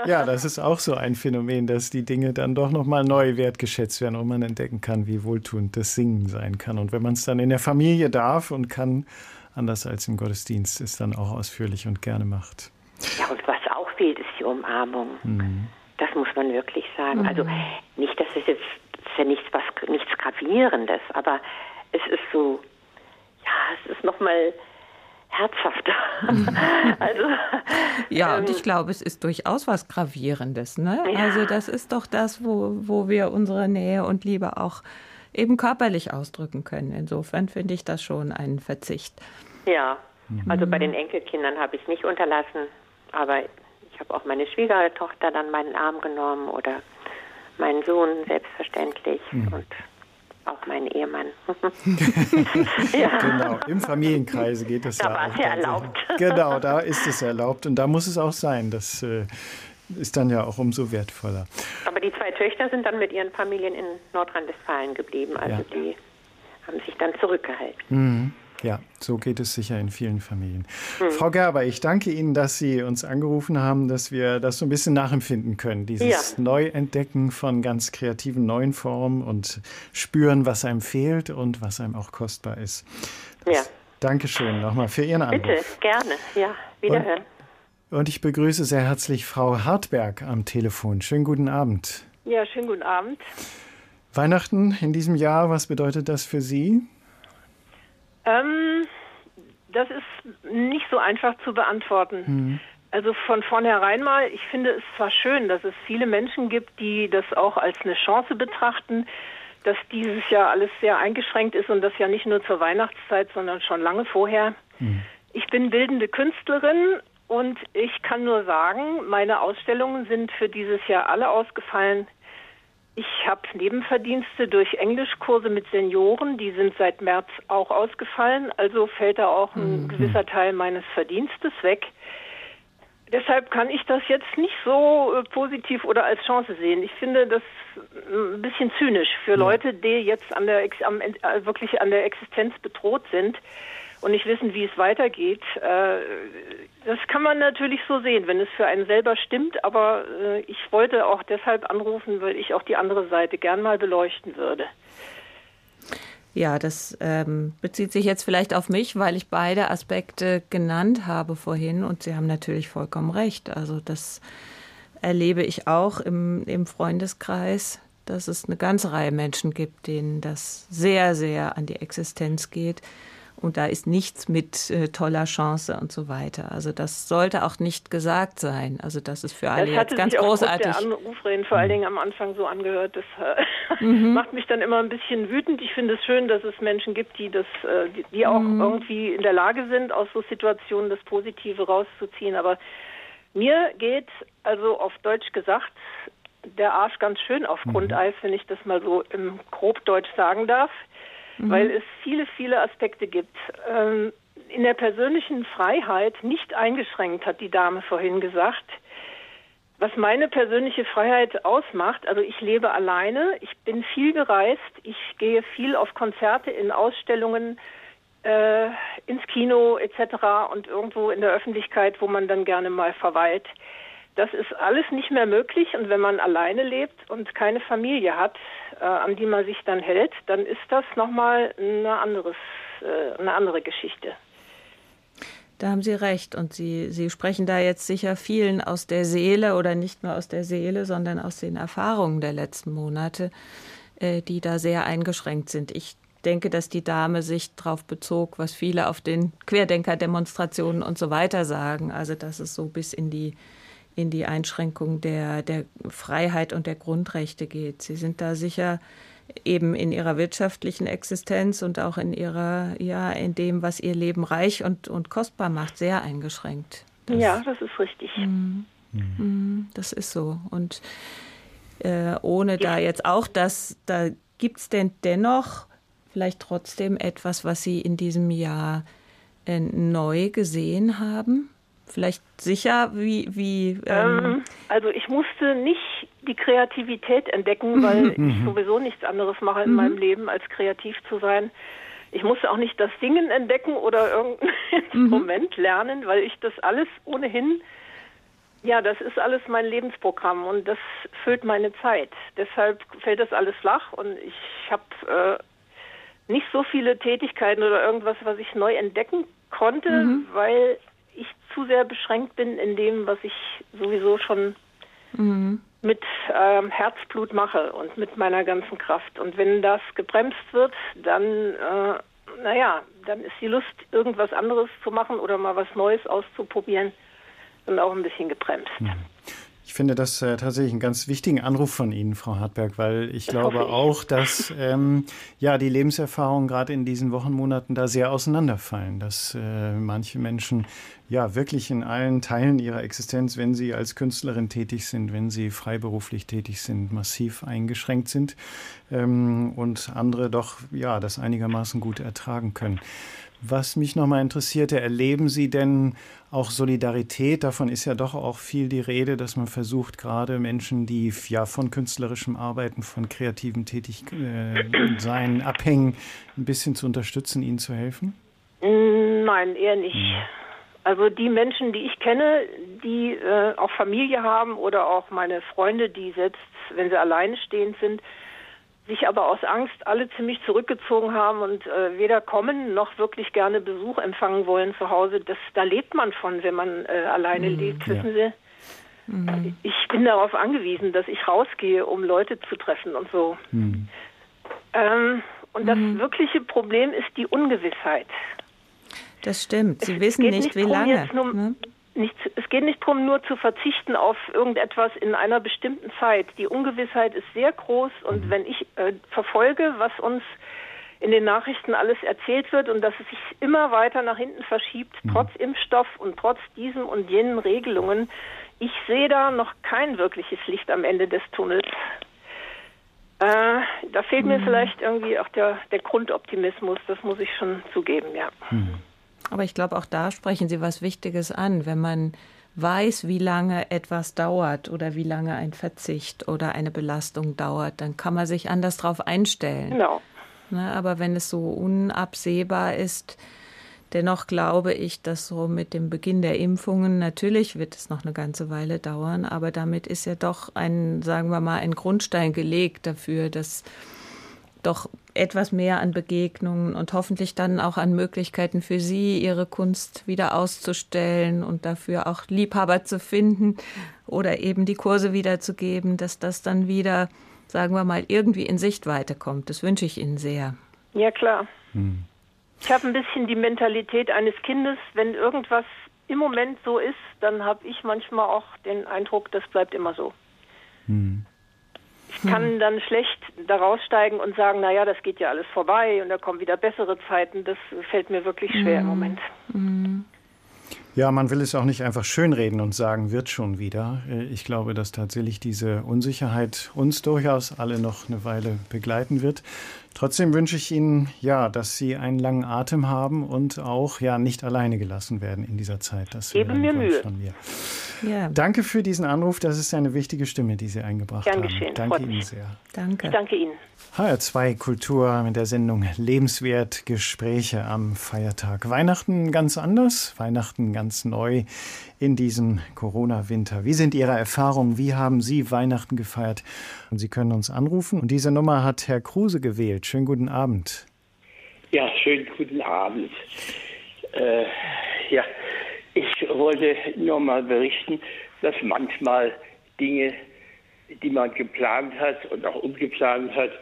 ja, das ist auch so ein Phänomen, dass die Dinge dann doch nochmal neu wertgeschätzt werden und man entdecken kann, wie wohltuend das Singen sein kann. Und wenn man es dann in der Familie darf und kann, anders als im Gottesdienst, es dann auch ausführlich und gerne macht. Ja, und was die Umarmung. Mhm. Das muss man wirklich sagen. Mhm. Also nicht, dass es jetzt ist ja nichts was nichts gravierendes, aber es ist so, ja, es ist nochmal herzhafter. Mhm. also, ja, ähm, und ich glaube, es ist durchaus was Gravierendes. Ne? Ja. Also das ist doch das, wo, wo wir unsere Nähe und Liebe auch eben körperlich ausdrücken können. Insofern finde ich das schon einen Verzicht. Ja, also bei den Enkelkindern habe ich es nicht unterlassen, aber habe auch meine Schwiegertochter dann meinen Arm genommen oder meinen Sohn selbstverständlich mhm. und auch meinen Ehemann. ja. Genau, im Familienkreise geht es da ja war es ja erlaubt. Genau, da ist es erlaubt und da muss es auch sein. Das äh, ist dann ja auch umso wertvoller. Aber die zwei Töchter sind dann mit ihren Familien in Nordrhein-Westfalen geblieben, also ja. die haben sich dann zurückgehalten. Mhm. Ja, so geht es sicher in vielen Familien. Hm. Frau Gerber, ich danke Ihnen, dass Sie uns angerufen haben, dass wir das so ein bisschen nachempfinden können. Dieses ja. Neuentdecken von ganz kreativen neuen Formen und spüren, was einem fehlt und was einem auch kostbar ist. Das, ja. Dankeschön nochmal für Ihren Anruf. Bitte, gerne. Ja, wiederhören. Und Und ich begrüße sehr herzlich Frau Hartberg am Telefon. Schönen guten Abend. Ja, schönen guten Abend. Weihnachten in diesem Jahr, was bedeutet das für Sie? Ähm, das ist nicht so einfach zu beantworten. Mhm. Also von vornherein mal, ich finde es zwar schön, dass es viele Menschen gibt, die das auch als eine Chance betrachten, dass dieses Jahr alles sehr eingeschränkt ist und das ja nicht nur zur Weihnachtszeit, sondern schon lange vorher. Mhm. Ich bin bildende Künstlerin und ich kann nur sagen, meine Ausstellungen sind für dieses Jahr alle ausgefallen. Ich habe Nebenverdienste durch Englischkurse mit Senioren, die sind seit März auch ausgefallen, also fällt da auch ein mhm. gewisser Teil meines Verdienstes weg. Deshalb kann ich das jetzt nicht so äh, positiv oder als Chance sehen. Ich finde das ein bisschen zynisch für Leute, die jetzt an der, am, äh, wirklich an der Existenz bedroht sind und nicht wissen, wie es weitergeht. Äh, das kann man natürlich so sehen, wenn es für einen selber stimmt, aber äh, ich wollte auch deshalb anrufen, weil ich auch die andere Seite gern mal beleuchten würde. Ja, das ähm, bezieht sich jetzt vielleicht auf mich, weil ich beide Aspekte genannt habe vorhin und Sie haben natürlich vollkommen recht. Also das erlebe ich auch im, im Freundeskreis, dass es eine ganze Reihe Menschen gibt, denen das sehr, sehr an die Existenz geht und da ist nichts mit äh, toller Chance und so weiter. Also das sollte auch nicht gesagt sein. Also das ist für alle das jetzt ganz sich großartig. Das der Anrufreden vor allen Dingen am Anfang so angehört. Das äh, mhm. macht mich dann immer ein bisschen wütend. Ich finde es schön, dass es Menschen gibt, die das, äh, die, die auch mhm. irgendwie in der Lage sind, aus so Situationen das Positive rauszuziehen. Aber mir geht also auf Deutsch gesagt der Arsch ganz schön auf mhm. Grundeis, wenn ich das mal so im Grobdeutsch sagen darf mhm. weil es viele, viele Aspekte gibt. Ähm, in der persönlichen Freiheit nicht eingeschränkt, hat die Dame vorhin gesagt. Was meine persönliche Freiheit ausmacht, also ich lebe alleine, ich bin viel gereist, ich gehe viel auf Konzerte, in Ausstellungen, äh, ins Kino etc. und irgendwo in der Öffentlichkeit, wo man dann gerne mal verweilt. Das ist alles nicht mehr möglich und wenn man alleine lebt und keine Familie hat, äh, an die man sich dann hält, dann ist das nochmal eine, anderes, äh, eine andere Geschichte. Da haben Sie recht. Und Sie, Sie sprechen da jetzt sicher vielen aus der Seele oder nicht nur aus der Seele, sondern aus den Erfahrungen der letzten Monate, äh, die da sehr eingeschränkt sind. Ich denke, dass die Dame sich darauf bezog, was viele auf den Querdenker-Demonstrationen und so weiter sagen. Also, dass es so bis in die in die Einschränkung der, der Freiheit und der Grundrechte geht. Sie sind da sicher eben in ihrer wirtschaftlichen Existenz und auch in ihrer, ja, in dem, was ihr Leben reich und, und kostbar macht, sehr eingeschränkt. Das, ja, das ist richtig. Mhm. Mhm. Das ist so. Und äh, ohne ja. da jetzt auch das, da gibt es denn dennoch vielleicht trotzdem etwas, was Sie in diesem Jahr äh, neu gesehen haben? Vielleicht sicher, wie. wie ähm ähm, also ich musste nicht die Kreativität entdecken, weil ich mhm. sowieso nichts anderes mache in mhm. meinem Leben, als kreativ zu sein. Ich musste auch nicht das Singen entdecken oder irgendein mhm. Instrument lernen, weil ich das alles ohnehin, ja, das ist alles mein Lebensprogramm und das füllt meine Zeit. Deshalb fällt das alles flach und ich habe äh, nicht so viele Tätigkeiten oder irgendwas, was ich neu entdecken konnte, mhm. weil ich zu sehr beschränkt bin in dem, was ich sowieso schon mhm. mit ähm, Herzblut mache und mit meiner ganzen Kraft. Und wenn das gebremst wird, dann, äh, naja, dann ist die Lust, irgendwas anderes zu machen oder mal was Neues auszuprobieren, dann auch ein bisschen gebremst. Mhm. Ich finde das äh, tatsächlich einen ganz wichtigen Anruf von Ihnen, Frau Hartberg, weil ich das glaube auch, dass ähm, ja die Lebenserfahrungen gerade in diesen Wochenmonaten da sehr auseinanderfallen, dass äh, manche Menschen ja wirklich in allen Teilen ihrer Existenz, wenn sie als Künstlerin tätig sind, wenn sie freiberuflich tätig sind, massiv eingeschränkt sind ähm, und andere doch ja das einigermaßen gut ertragen können. Was mich nochmal interessierte, erleben Sie denn auch Solidarität? Davon ist ja doch auch viel die Rede, dass man versucht, gerade Menschen, die ja von künstlerischem Arbeiten, von kreativen Tätigsein äh, abhängen, ein bisschen zu unterstützen, ihnen zu helfen? Nein, eher nicht. Also die Menschen, die ich kenne, die äh, auch Familie haben oder auch meine Freunde, die selbst, wenn sie alleine stehend sind, sich aber aus Angst alle ziemlich zurückgezogen haben und äh, weder kommen noch wirklich gerne Besuch empfangen wollen zu Hause. Das, da lebt man von, wenn man äh, alleine mm, lebt, wissen ja. Sie. Mm. Ich bin darauf angewiesen, dass ich rausgehe, um Leute zu treffen und so. Mm. Ähm, und das mhm. wirkliche Problem ist die Ungewissheit. Das stimmt. Sie es wissen nicht, nicht, wie lange. Nur, ne? Nicht, es geht nicht darum, nur zu verzichten auf irgendetwas in einer bestimmten Zeit. Die Ungewissheit ist sehr groß und mhm. wenn ich äh, verfolge, was uns in den Nachrichten alles erzählt wird und dass es sich immer weiter nach hinten verschiebt, mhm. trotz Impfstoff und trotz diesen und jenen Regelungen, ich sehe da noch kein wirkliches Licht am Ende des Tunnels. Äh, da fehlt mir mhm. vielleicht irgendwie auch der, der Grundoptimismus, das muss ich schon zugeben, ja. Mhm. Aber ich glaube, auch da sprechen Sie was Wichtiges an, wenn man weiß, wie lange etwas dauert oder wie lange ein Verzicht oder eine Belastung dauert, dann kann man sich anders darauf einstellen. Genau. Ne, aber wenn es so unabsehbar ist, Dennoch glaube ich, dass so mit dem Beginn der Impfungen, natürlich wird es noch eine ganze Weile dauern, aber damit ist ja doch ein, sagen wir mal, ein Grundstein gelegt dafür, dass doch etwas mehr an Begegnungen und hoffentlich dann auch an Möglichkeiten für Sie, Ihre Kunst wieder auszustellen und dafür auch Liebhaber zu finden oder eben die Kurse wiederzugeben, dass das dann wieder, sagen wir mal, irgendwie in Sichtweite kommt. Das wünsche ich Ihnen sehr. Ja, klar. Hm. Ich habe ein bisschen die Mentalität eines Kindes. Wenn irgendwas im Moment so ist, dann habe ich manchmal auch den Eindruck, das bleibt immer so. Hm. Ich kann hm. dann schlecht daraus steigen und sagen, naja, das geht ja alles vorbei und da kommen wieder bessere Zeiten. Das fällt mir wirklich schwer hm. im Moment. Hm. Ja, man will es auch nicht einfach schönreden und sagen, wird schon wieder. Äh, ich glaube, dass tatsächlich diese Unsicherheit uns durchaus alle noch eine Weile begleiten wird. Trotzdem wünsche ich Ihnen, ja, dass Sie einen langen Atem haben und auch ja nicht alleine gelassen werden in dieser Zeit. Das Geben mir Mühe. Von mir. Ja. Danke für diesen Anruf. Das ist eine wichtige Stimme, die Sie eingebracht Gern haben. Geschehen. Danke Ihnen sehr. Danke. Ich danke Ihnen. HR2 Kultur mit der Sendung Lebenswert Gespräche am Feiertag. Weihnachten ganz anders, Weihnachten ganz neu in diesem Corona-Winter. Wie sind Ihre Erfahrungen? Wie haben Sie Weihnachten gefeiert? Und Sie können uns anrufen. Und diese Nummer hat Herr Kruse gewählt. Schönen guten Abend. Ja, schönen guten Abend. Äh, ja, ich wollte nur mal berichten, dass manchmal Dinge, die man geplant hat und auch ungeplant hat,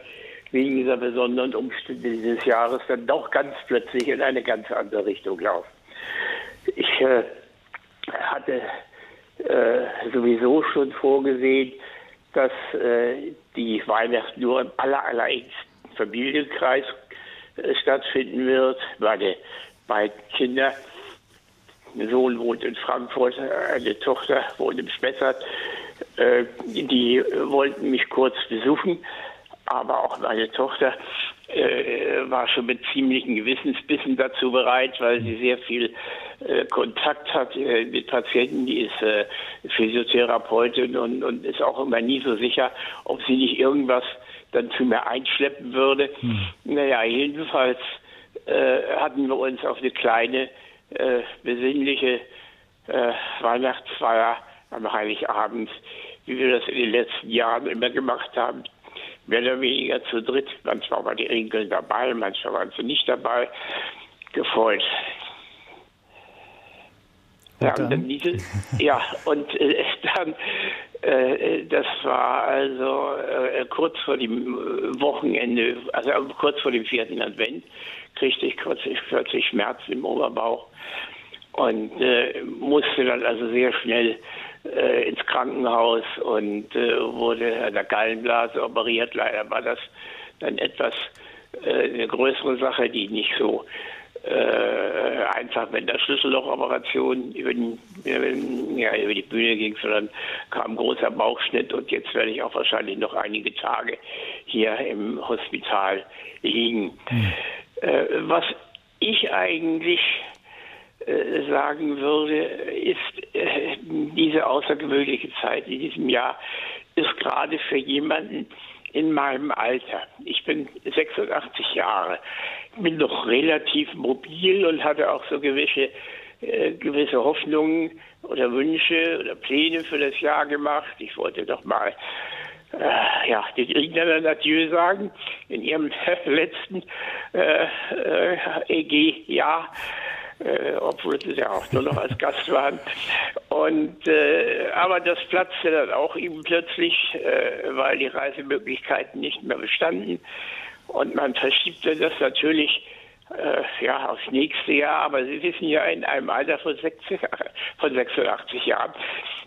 wegen dieser besonderen Umstände dieses Jahres dann doch ganz plötzlich in eine ganz andere Richtung laufen. Ich äh, hatte äh, sowieso schon vorgesehen, dass äh, die Weihnachten nur im aller, allerengsten Familienkreis äh, stattfinden wird. Meine beiden Kinder, ein Sohn wohnt in Frankfurt, eine Tochter wohnt im Spessart, äh, die wollten mich kurz besuchen aber auch meine Tochter äh, war schon mit ziemlichen Gewissensbissen dazu bereit, weil sie sehr viel Kontakt hat äh, mit Patienten. Die ist äh, Physiotherapeutin und, und ist auch immer nie so sicher, ob sie nicht irgendwas dann zu mir einschleppen würde. Hm. Naja, jedenfalls äh, hatten wir uns auf eine kleine, äh, besinnliche äh, Weihnachtsfeier am Heiligabend, wie wir das in den letzten Jahren immer gemacht haben, mehr oder weniger zu dritt. Manchmal waren die Enkel dabei, manchmal waren sie nicht dabei. Gefreut. Ja, und dann diese, ja, und äh, dann, äh, das war also äh, kurz vor dem Wochenende, also kurz vor dem vierten Advent, kriegte ich plötzlich, plötzlich Schmerzen im Oberbauch und äh, musste dann also sehr schnell äh, ins Krankenhaus und äh, wurde an der Gallenblase operiert. Leider war das dann etwas äh, eine größere Sache, die nicht so äh, einfach mit der Schlüssellochoperation über, den, ja, über die Bühne ging, sondern kam ein großer Bauchschnitt und jetzt werde ich auch wahrscheinlich noch einige Tage hier im Hospital liegen. Mhm. Äh, was ich eigentlich äh, sagen würde, ist äh, diese außergewöhnliche Zeit in diesem Jahr ist gerade für jemanden in meinem Alter. Ich bin 86 Jahre, bin noch relativ mobil und hatte auch so gewisse, äh, gewisse Hoffnungen oder Wünsche oder Pläne für das Jahr gemacht. Ich wollte doch mal äh, ja, den Engländern Adieu sagen in ihrem letzten äh, äh, EG-Jahr. Äh, obwohl sie ja auch nur noch als Gast waren. Und äh, aber das platzte dann auch ihm plötzlich, äh, weil die Reisemöglichkeiten nicht mehr bestanden. Und man verschiebte das natürlich äh, ja, aufs nächste Jahr, aber Sie wissen ja, in einem Alter von, 60, von 86 Jahren,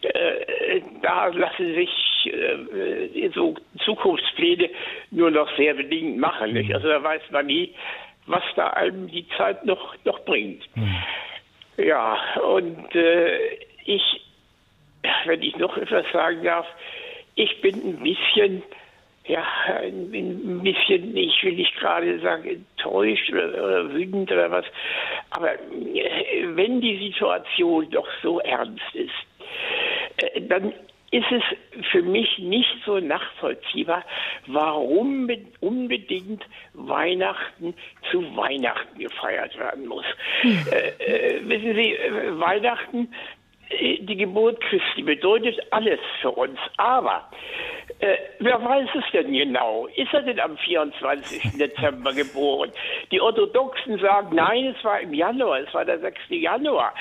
äh, da lassen sich äh, so Zukunftspläne nur noch sehr bedingt machen. Nicht? Also da weiß man nie, was da einem die Zeit noch, noch bringt. Mhm. Ja, und äh, ich, wenn ich noch etwas sagen darf, ich bin ein bisschen ja, ein bisschen, ich will nicht gerade sagen, enttäuscht oder, oder wütend oder was, aber äh, wenn die Situation doch so ernst ist, äh, dann ist es für mich nicht so nachvollziehbar, warum unbedingt Weihnachten zu Weihnachten gefeiert werden muss. Hm. Äh, äh, wissen Sie, äh, Weihnachten die Geburt Christi bedeutet alles für uns. Aber äh, wer weiß es denn genau? Ist er denn am 24. Dezember geboren? Die Orthodoxen sagen, nein, es war im Januar, es war der 6. Januar.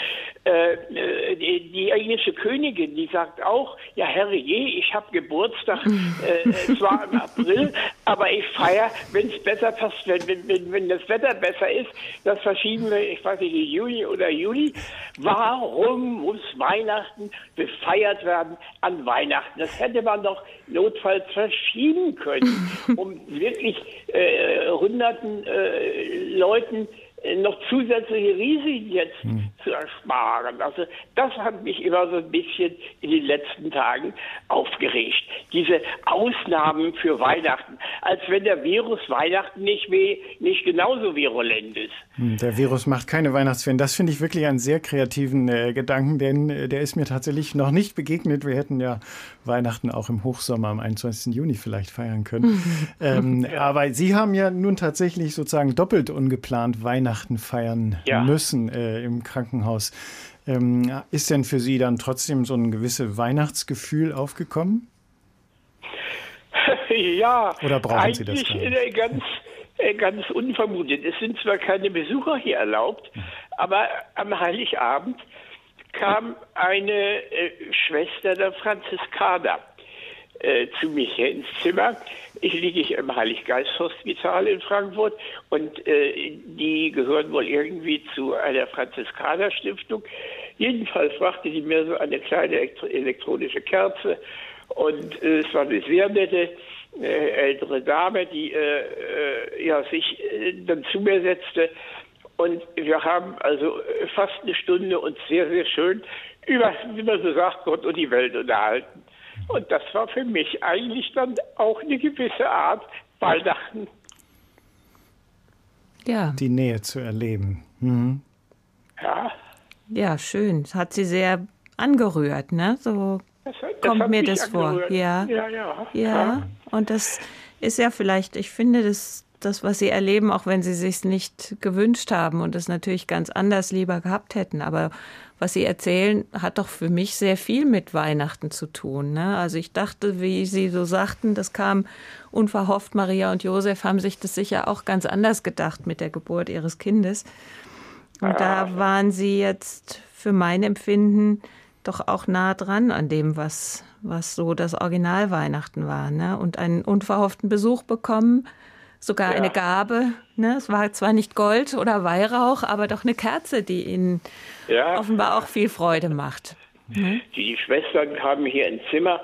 Äh, äh, die, die, englische Königin, die sagt auch, ja herrje, ich habe Geburtstag, äh, es war im April, aber ich feiere, wenn es besser passt, wenn, wenn, wenn, das Wetter besser ist, das verschieben wir, ich weiß nicht, Juni oder Juli. Warum muss Weihnachten befeiert werden an Weihnachten? Das hätte man doch notfalls verschieben können, um wirklich äh, hunderten äh, Leuten äh, noch zusätzliche Risiken jetzt hm. zu ersparen. Also das hat mich immer so ein bisschen in den letzten Tagen aufgeregt. Diese Ausnahmen für Weihnachten, als wenn der Virus Weihnachten nicht, weh, nicht genauso virulent ist. Hm, der Virus macht keine Weihnachtsferien. Das finde ich wirklich einen sehr kreativen äh, Gedanken, denn äh, der ist mir tatsächlich noch nicht begegnet. Wir hätten ja Weihnachten auch im Hochsommer am 21. Juni vielleicht feiern können. ähm, ja. Aber Sie haben ja nun tatsächlich sozusagen doppelt ungeplant Weihnachten Weihnachten feiern ja. müssen äh, im Krankenhaus. Ähm, ist denn für Sie dann trotzdem so ein gewisses Weihnachtsgefühl aufgekommen? ja. Oder brauchen Sie das gar nicht? ganz, äh, ganz unvermutet. Es sind zwar keine Besucher hier erlaubt, aber am Heiligabend kam eine äh, Schwester der Franziskaner äh, zu hier ins Zimmer. Ich liege im Heiliggeist-Hospital in Frankfurt und äh, die gehören wohl irgendwie zu einer Franziskaner-Stiftung. Jedenfalls brachte die mir so eine kleine elektronische Kerze und äh, es war eine sehr nette äh, ältere Dame, die äh, äh, ja, sich dann zu mir setzte und wir haben also fast eine Stunde uns sehr, sehr schön über, wie man so sagt, Gott und die Welt unterhalten. Und das war für mich eigentlich dann auch eine gewisse Art Weihnachten. Ja. Die Nähe zu erleben. Mhm. Ja. Ja, schön. Das hat sie sehr angerührt, ne? So das, das kommt mir das angerührt. vor. Ja. Ja, ja. Ja. Und das ist ja vielleicht, ich finde, das, das, was sie erleben, auch wenn sie sich nicht gewünscht haben und es natürlich ganz anders lieber gehabt hätten. Aber was Sie erzählen, hat doch für mich sehr viel mit Weihnachten zu tun. Ne? Also ich dachte, wie Sie so sagten, das kam unverhofft. Maria und Josef haben sich das sicher auch ganz anders gedacht mit der Geburt ihres Kindes. Und da waren Sie jetzt für mein Empfinden doch auch nah dran an dem, was, was so das Original Weihnachten war. Ne? Und einen unverhofften Besuch bekommen, sogar ja. eine Gabe. Ne? Es war zwar nicht Gold oder Weihrauch, aber doch eine Kerze, die ihnen ja. offenbar auch viel Freude macht. Mhm. Die Schwestern kamen hier ins Zimmer,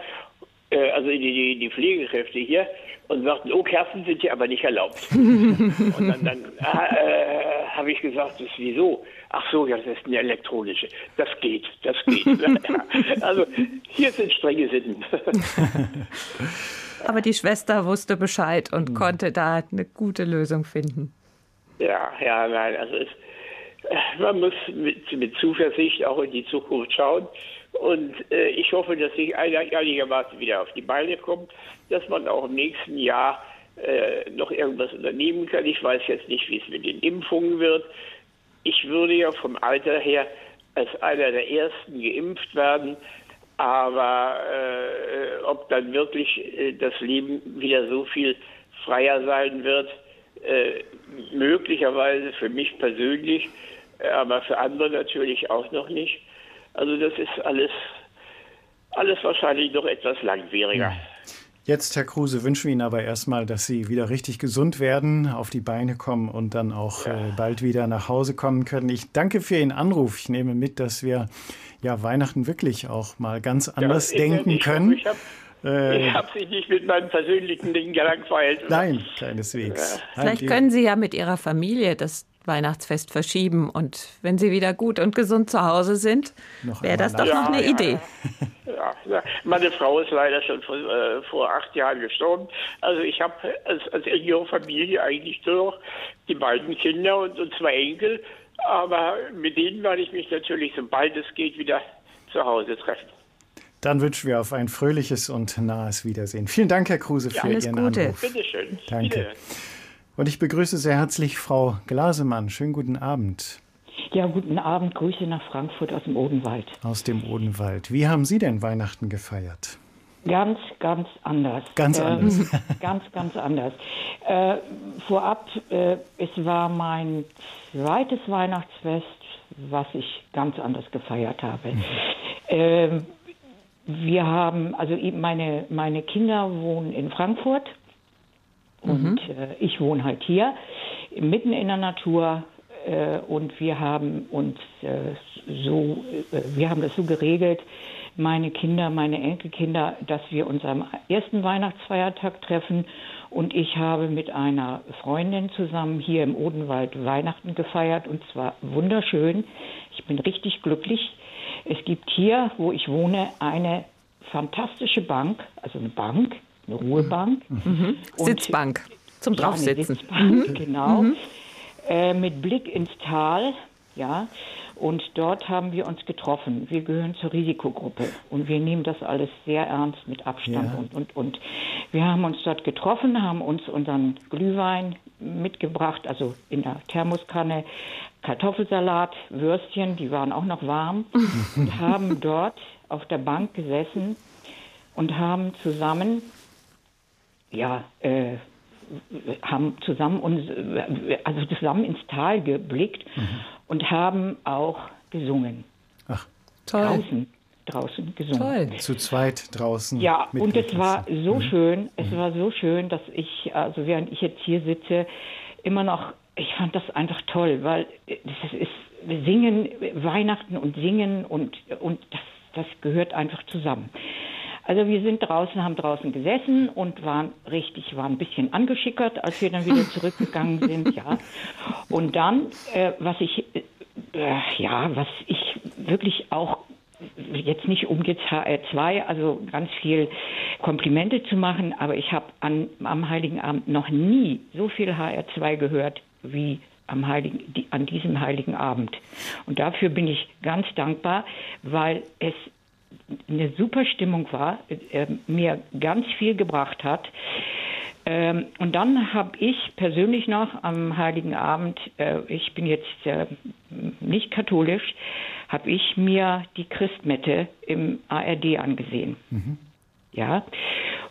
äh, also die, die, die Pflegekräfte hier, und sagten, oh, Kerzen sind hier aber nicht erlaubt. und dann, dann äh, habe ich gesagt, das ist wieso? Ach so, ja, das ist eine elektronische. Das geht, das geht. also hier sind strenge Sitten. Aber die Schwester wusste Bescheid und mhm. konnte da eine gute Lösung finden. Ja, ja, nein, also es, man muss mit, mit, Zuversicht auch in die Zukunft schauen. Und äh, ich hoffe, dass ich einigermaßen wieder auf die Beine kommt, dass man auch im nächsten Jahr äh, noch irgendwas unternehmen kann. Ich weiß jetzt nicht, wie es mit den Impfungen wird. Ich würde ja vom Alter her als einer der ersten geimpft werden. Aber äh, ob dann wirklich äh, das Leben wieder so viel freier sein wird, äh, möglicherweise für mich persönlich, aber für andere natürlich auch noch nicht. Also das ist alles, alles wahrscheinlich noch etwas langwieriger. Jetzt, Herr Kruse, wünschen wir Ihnen aber erstmal, dass Sie wieder richtig gesund werden, auf die Beine kommen und dann auch ja. äh, bald wieder nach Hause kommen können. Ich danke für Ihren Anruf. Ich nehme mit, dass wir ja Weihnachten wirklich auch mal ganz anders ja, denken ich können. ich habe äh, hab Sie nicht mit meinen persönlichen Dingen gelangweilt. Nein, keineswegs. Vielleicht können Sie ja mit Ihrer Familie das Weihnachtsfest verschieben. Und wenn Sie wieder gut und gesund zu Hause sind, wäre das doch ja, noch eine ja, Idee. Ja, meine Frau ist leider schon vor, äh, vor acht Jahren gestorben. Also ich habe als, als engere Familie eigentlich nur noch die beiden Kinder und, und zwei Enkel. Aber mit denen werde ich mich natürlich, sobald es geht, wieder zu Hause treffen. Dann wünschen wir auf ein fröhliches und nahes Wiedersehen. Vielen Dank, Herr Kruse, für Ihren Gute. Anruf. Bitte schön. Danke. Und ich begrüße sehr herzlich Frau Glasemann. Schönen guten Abend. Ja, guten Abend. Grüße nach Frankfurt aus dem Odenwald. Aus dem Odenwald. Wie haben Sie denn Weihnachten gefeiert? Ganz, ganz anders. Ganz anders. Ähm, ganz, ganz anders. Äh, vorab, äh, es war mein zweites Weihnachtsfest, was ich ganz anders gefeiert habe. Mhm. Äh, wir haben, also meine, meine Kinder wohnen in Frankfurt und mhm. äh, ich wohne halt hier, mitten in der Natur. Äh, und wir haben uns äh, so, äh, wir haben das so geregelt, meine Kinder, meine Enkelkinder, dass wir uns am ersten Weihnachtsfeiertag treffen. Und ich habe mit einer Freundin zusammen hier im Odenwald Weihnachten gefeiert und zwar wunderschön. Ich bin richtig glücklich. Es gibt hier, wo ich wohne, eine fantastische Bank, also eine Bank, eine Ruhebank. Mhm. Sitzbank zum ja, Draufsitzen. Sitzbank, mhm. Genau. Mhm. Äh, mit Blick ins Tal, ja. Und dort haben wir uns getroffen. Wir gehören zur Risikogruppe und wir nehmen das alles sehr ernst mit Abstand ja. und, und, und. Wir haben uns dort getroffen, haben uns unseren Glühwein mitgebracht, also in der Thermoskanne, Kartoffelsalat, Würstchen, die waren auch noch warm und haben dort auf der Bank gesessen und haben zusammen ja, äh, haben zusammen uns, also zusammen ins Tal geblickt mhm. und haben auch gesungen. Ach, toll. Draußen, draußen gesungen. Toll. Zu zweit draußen. Ja, und es war so mhm. schön, es mhm. war so schön, dass ich, also während ich jetzt hier sitze, immer noch, ich fand das einfach toll, weil das ist Singen, Weihnachten und Singen und, und das, das gehört einfach zusammen. Also wir sind draußen, haben draußen gesessen und waren richtig, waren ein bisschen angeschickert, als wir dann wieder zurückgegangen sind, ja. Und dann, äh, was ich, äh, ja, was ich wirklich auch jetzt nicht um jetzt HR2, also ganz viel Komplimente zu machen, aber ich habe am Heiligen Abend noch nie so viel HR2 gehört wie am Heiligen, die, an diesem Heiligen Abend. Und dafür bin ich ganz dankbar, weil es eine super Stimmung war, äh, mir ganz viel gebracht hat. Ähm, und dann habe ich persönlich noch am Heiligen Abend, äh, ich bin jetzt äh, nicht katholisch, habe ich mir die Christmette im ARD angesehen. Mhm. Ja,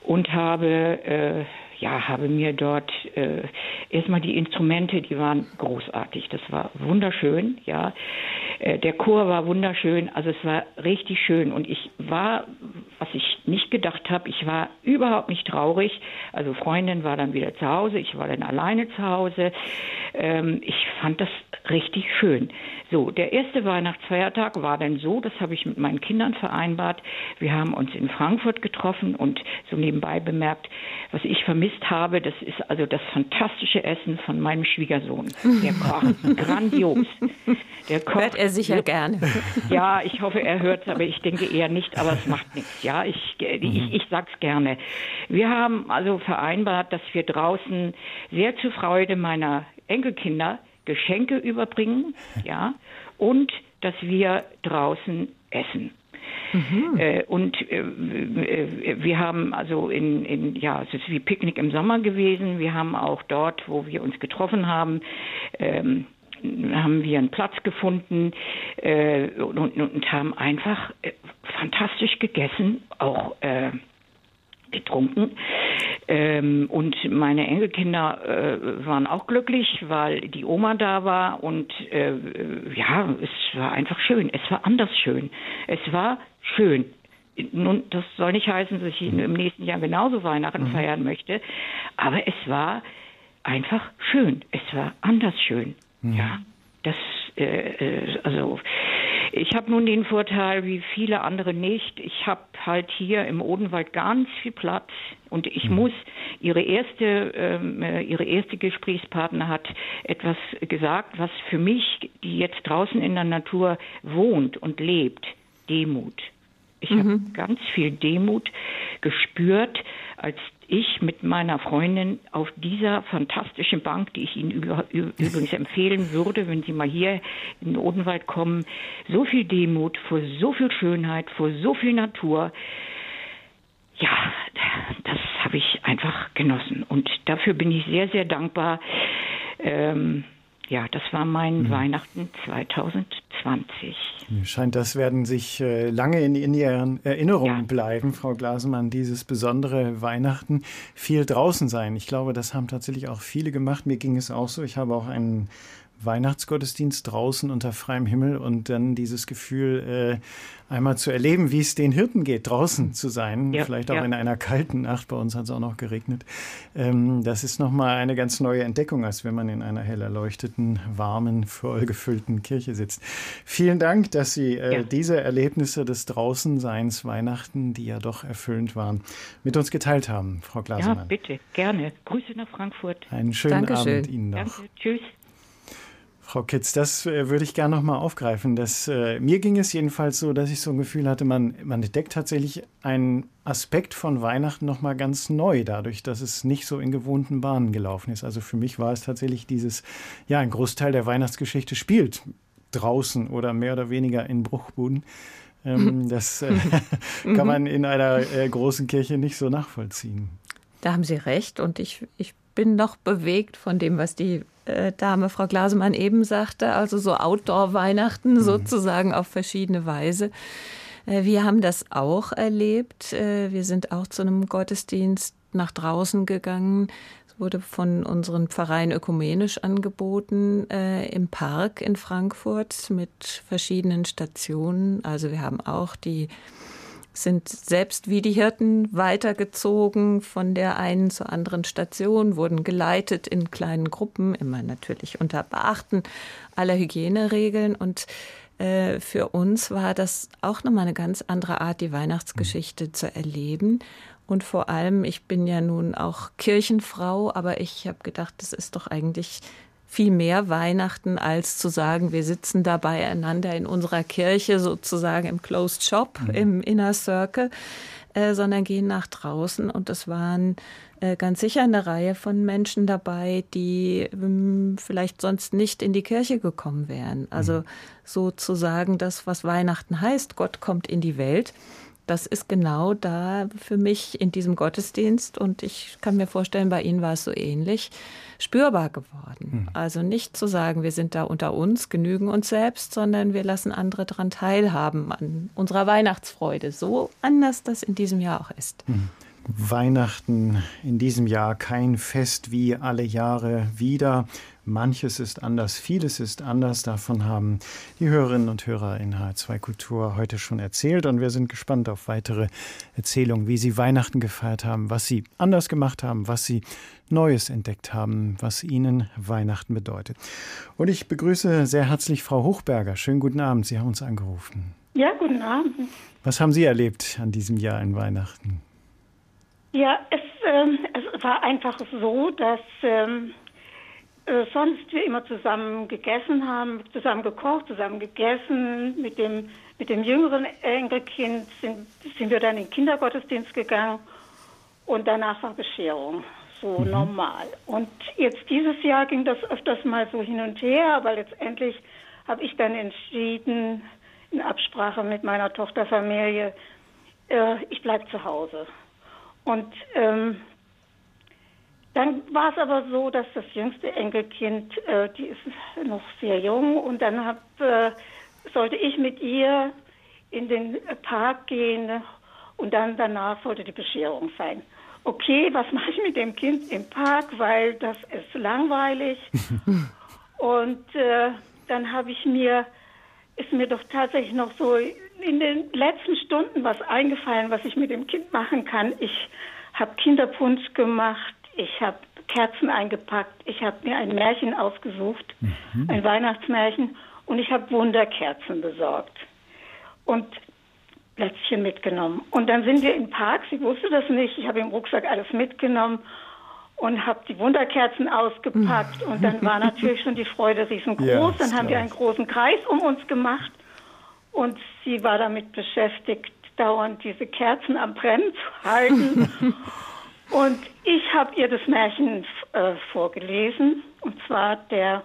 und habe äh, ja, habe mir dort äh, erstmal die Instrumente, die waren großartig. Das war wunderschön, ja. Äh, der Chor war wunderschön, also es war richtig schön. Und ich war, was ich nicht gedacht habe, ich war überhaupt nicht traurig. Also Freundin war dann wieder zu Hause, ich war dann alleine zu Hause. Ähm, ich fand das richtig schön. So, der erste Weihnachtsfeiertag war dann so, das habe ich mit meinen Kindern vereinbart. Wir haben uns in Frankfurt getroffen und so nebenbei bemerkt, was ich vermisst habe, das ist also das fantastische Essen von meinem Schwiegersohn. Der kocht grandios. Der kocht Hört er sicher gerne. Ja, ich hoffe, er hört es, aber ich denke eher nicht, aber es macht nichts. Ja, ich, ich, mhm. ich sag's gerne. Wir haben also vereinbart, dass wir draußen sehr zur Freude meiner Enkelkinder Geschenke überbringen, ja, und dass wir draußen essen. Mhm. Äh, und äh, äh, wir haben also in, in, ja, es ist wie Picknick im Sommer gewesen. Wir haben auch dort, wo wir uns getroffen haben, ähm, haben wir einen Platz gefunden äh, und, und, und, haben einfach äh, fantastisch gegessen, auch äh, getrunken. Ähm, und meine Enkelkinder äh, waren auch glücklich, weil die Oma da war und äh, ja, es war einfach schön. Es war anders schön. Es war schön. Nun, das soll nicht heißen, dass ich im nächsten Jahr genauso Weihnachten mhm. feiern möchte, aber es war einfach schön. Es war anders schön. Mhm. Ja, das, äh, äh also ich habe nun den Vorteil, wie viele andere nicht. Ich habe halt hier im Odenwald ganz viel Platz und ich mhm. muss. Ihre erste, ähm, äh, ihre erste Gesprächspartner hat etwas gesagt, was für mich, die jetzt draußen in der Natur wohnt und lebt, Demut. Ich mhm. habe ganz viel Demut gespürt, als ich mit meiner Freundin auf dieser fantastischen Bank, die ich Ihnen übrigens empfehlen würde, wenn Sie mal hier in den Odenwald kommen, so viel Demut, vor so viel Schönheit, vor so viel Natur. Ja, das habe ich einfach genossen und dafür bin ich sehr, sehr dankbar. Ähm, ja, das war mein mhm. Weihnachten 2020. Mir scheint, das werden sich äh, lange in, in Ihren Erinnerungen ja. bleiben, Frau Glasemann, dieses besondere Weihnachten. Viel draußen sein. Ich glaube, das haben tatsächlich auch viele gemacht. Mir ging es auch so. Ich habe auch einen Weihnachtsgottesdienst draußen unter freiem Himmel und dann dieses Gefühl, äh, einmal zu erleben, wie es den Hirten geht, draußen zu sein, ja, vielleicht auch ja. in einer kalten Nacht, bei uns hat es auch noch geregnet. Ähm, das ist nochmal eine ganz neue Entdeckung, als wenn man in einer hell erleuchteten, warmen, vollgefüllten Kirche sitzt. Vielen Dank, dass Sie äh, ja. diese Erlebnisse des Draußenseins Weihnachten, die ja doch erfüllend waren, mit uns geteilt haben, Frau Glasemann. Ja, bitte, gerne. Grüße nach Frankfurt. Einen schönen Dankeschön. Abend Ihnen noch. Danke, tschüss. Frau Kitz, das äh, würde ich gerne noch mal aufgreifen. Das, äh, mir ging es jedenfalls so, dass ich so ein Gefühl hatte, man, man entdeckt tatsächlich einen Aspekt von Weihnachten noch mal ganz neu, dadurch, dass es nicht so in gewohnten Bahnen gelaufen ist. Also für mich war es tatsächlich dieses, ja, ein Großteil der Weihnachtsgeschichte spielt draußen oder mehr oder weniger in Bruchbuden. Ähm, das äh, kann man in einer äh, großen Kirche nicht so nachvollziehen. Da haben Sie recht und ich, ich bin noch bewegt von dem, was die äh, Dame Frau Glasemann eben sagte, also so Outdoor-Weihnachten mhm. sozusagen auf verschiedene Weise. Äh, wir haben das auch erlebt. Äh, wir sind auch zu einem Gottesdienst nach draußen gegangen. Es wurde von unseren Pfarreien ökumenisch angeboten im Park in Frankfurt mit verschiedenen Stationen. Also wir haben auch die sind selbst wie die Hirten weitergezogen von der einen zur anderen Station, wurden geleitet in kleinen Gruppen, immer natürlich unter Beachten aller Hygieneregeln. Und äh, für uns war das auch nochmal eine ganz andere Art, die Weihnachtsgeschichte zu erleben. Und vor allem, ich bin ja nun auch Kirchenfrau, aber ich habe gedacht, das ist doch eigentlich viel mehr Weihnachten, als zu sagen, wir sitzen da beieinander in unserer Kirche, sozusagen im Closed Shop, mhm. im Inner Circle, äh, sondern gehen nach draußen. Und es waren äh, ganz sicher eine Reihe von Menschen dabei, die ähm, vielleicht sonst nicht in die Kirche gekommen wären. Also mhm. sozusagen das, was Weihnachten heißt, Gott kommt in die Welt das ist genau da für mich in diesem Gottesdienst und ich kann mir vorstellen, bei Ihnen war es so ähnlich, spürbar geworden. Mhm. Also nicht zu sagen, wir sind da unter uns, genügen uns selbst, sondern wir lassen andere daran teilhaben an unserer Weihnachtsfreude, so anders das in diesem Jahr auch ist. Mhm. Weihnachten in diesem Jahr kein Fest wie alle Jahre wieder. Manches ist anders, vieles ist anders. Davon haben die Hörerinnen und Hörer in H2 Kultur heute schon erzählt. Und wir sind gespannt auf weitere Erzählungen, wie sie Weihnachten gefeiert haben, was sie anders gemacht haben, was sie Neues entdeckt haben, was ihnen Weihnachten bedeutet. Und ich begrüße sehr herzlich Frau Hochberger. Schönen guten Abend. Sie haben uns angerufen. Ja, guten Abend. Was haben Sie erlebt an diesem Jahr in Weihnachten? Ja, es, ähm, es war einfach so, dass ähm, äh, sonst wir immer zusammen gegessen haben, zusammen gekocht, zusammen gegessen. Mit dem, mit dem jüngeren Enkelkind sind, sind wir dann in den Kindergottesdienst gegangen und danach war Bescherung. So mhm. normal. Und jetzt dieses Jahr ging das öfters mal so hin und her, aber letztendlich habe ich dann entschieden, in Absprache mit meiner Tochterfamilie, äh, ich bleibe zu Hause. Und ähm, dann war es aber so, dass das jüngste Enkelkind, äh, die ist noch sehr jung, und dann hab, äh, sollte ich mit ihr in den Park gehen und dann danach sollte die Bescherung sein. Okay, was mache ich mit dem Kind im Park, weil das ist langweilig. und äh, dann habe ich mir, ist mir doch tatsächlich noch so in den letzten Stunden was eingefallen, was ich mit dem Kind machen kann. Ich habe Kinderpunsch gemacht, ich habe Kerzen eingepackt, ich habe mir ein Märchen ausgesucht, mhm. ein Weihnachtsmärchen und ich habe Wunderkerzen besorgt und Plätzchen mitgenommen. Und dann sind wir im Park, sie wusste das nicht, ich habe im Rucksack alles mitgenommen und habe die Wunderkerzen ausgepackt und dann war natürlich schon die Freude riesengroß. Ja, dann haben wir einen großen Kreis um uns gemacht und sie war damit beschäftigt, dauernd diese Kerzen am Brennen zu halten. und ich habe ihr das Märchen äh, vorgelesen, und zwar der,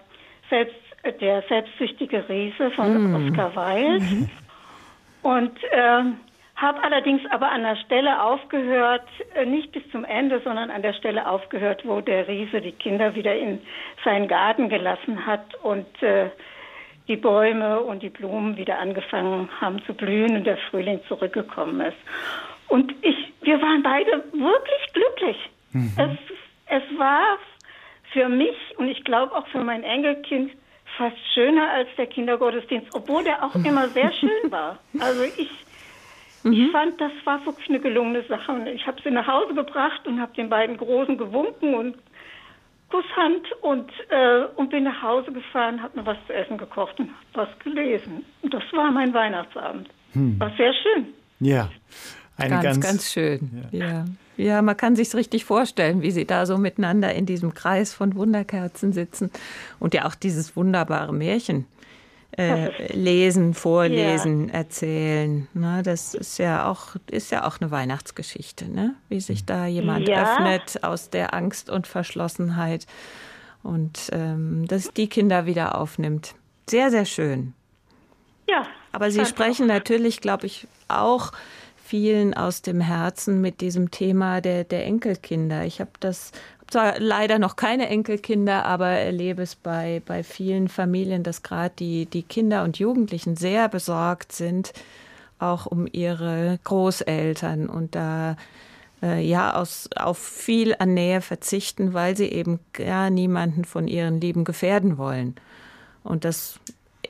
Selbst, der selbstsüchtige Riese von mm. Oscar Wilde. Mhm. Und äh, habe allerdings aber an der Stelle aufgehört, äh, nicht bis zum Ende, sondern an der Stelle aufgehört, wo der Riese die Kinder wieder in seinen Garten gelassen hat und äh, die Bäume und die Blumen wieder angefangen haben zu blühen und der Frühling zurückgekommen ist. Und ich, wir waren beide wirklich glücklich. Mhm. Es, es war für mich und ich glaube auch für mein Enkelkind fast schöner als der Kindergottesdienst, obwohl der auch immer sehr schön war. Also ich, mhm. ich fand, das war wirklich eine gelungene Sache. Und ich habe sie nach Hause gebracht und habe den beiden Großen gewunken und Kusshand und, äh, und bin nach Hause gefahren, habe mir was zu essen gekocht und habe was gelesen. Und das war mein Weihnachtsabend. Hm. War sehr schön. Ja. Eine ganz, ganz, ganz schön. Ja. ja. ja. man kann sich richtig vorstellen, wie sie da so miteinander in diesem Kreis von Wunderkerzen sitzen und ja auch dieses wunderbare Märchen äh, lesen, vorlesen, ja. erzählen. Ne, das ist ja auch ist ja auch eine Weihnachtsgeschichte, ne? Wie sich da jemand ja. öffnet aus der Angst und Verschlossenheit und ähm, dass die Kinder wieder aufnimmt. Sehr sehr schön. Ja. Aber Sie sprechen auch. natürlich, glaube ich, auch vielen aus dem Herzen mit diesem Thema der, der Enkelkinder. Ich habe das zwar leider noch keine Enkelkinder, aber erlebe es bei, bei vielen Familien, dass gerade die, die Kinder und Jugendlichen sehr besorgt sind, auch um ihre Großeltern und da äh, ja aus, auf viel an Nähe verzichten, weil sie eben gar niemanden von ihren Lieben gefährden wollen. Und das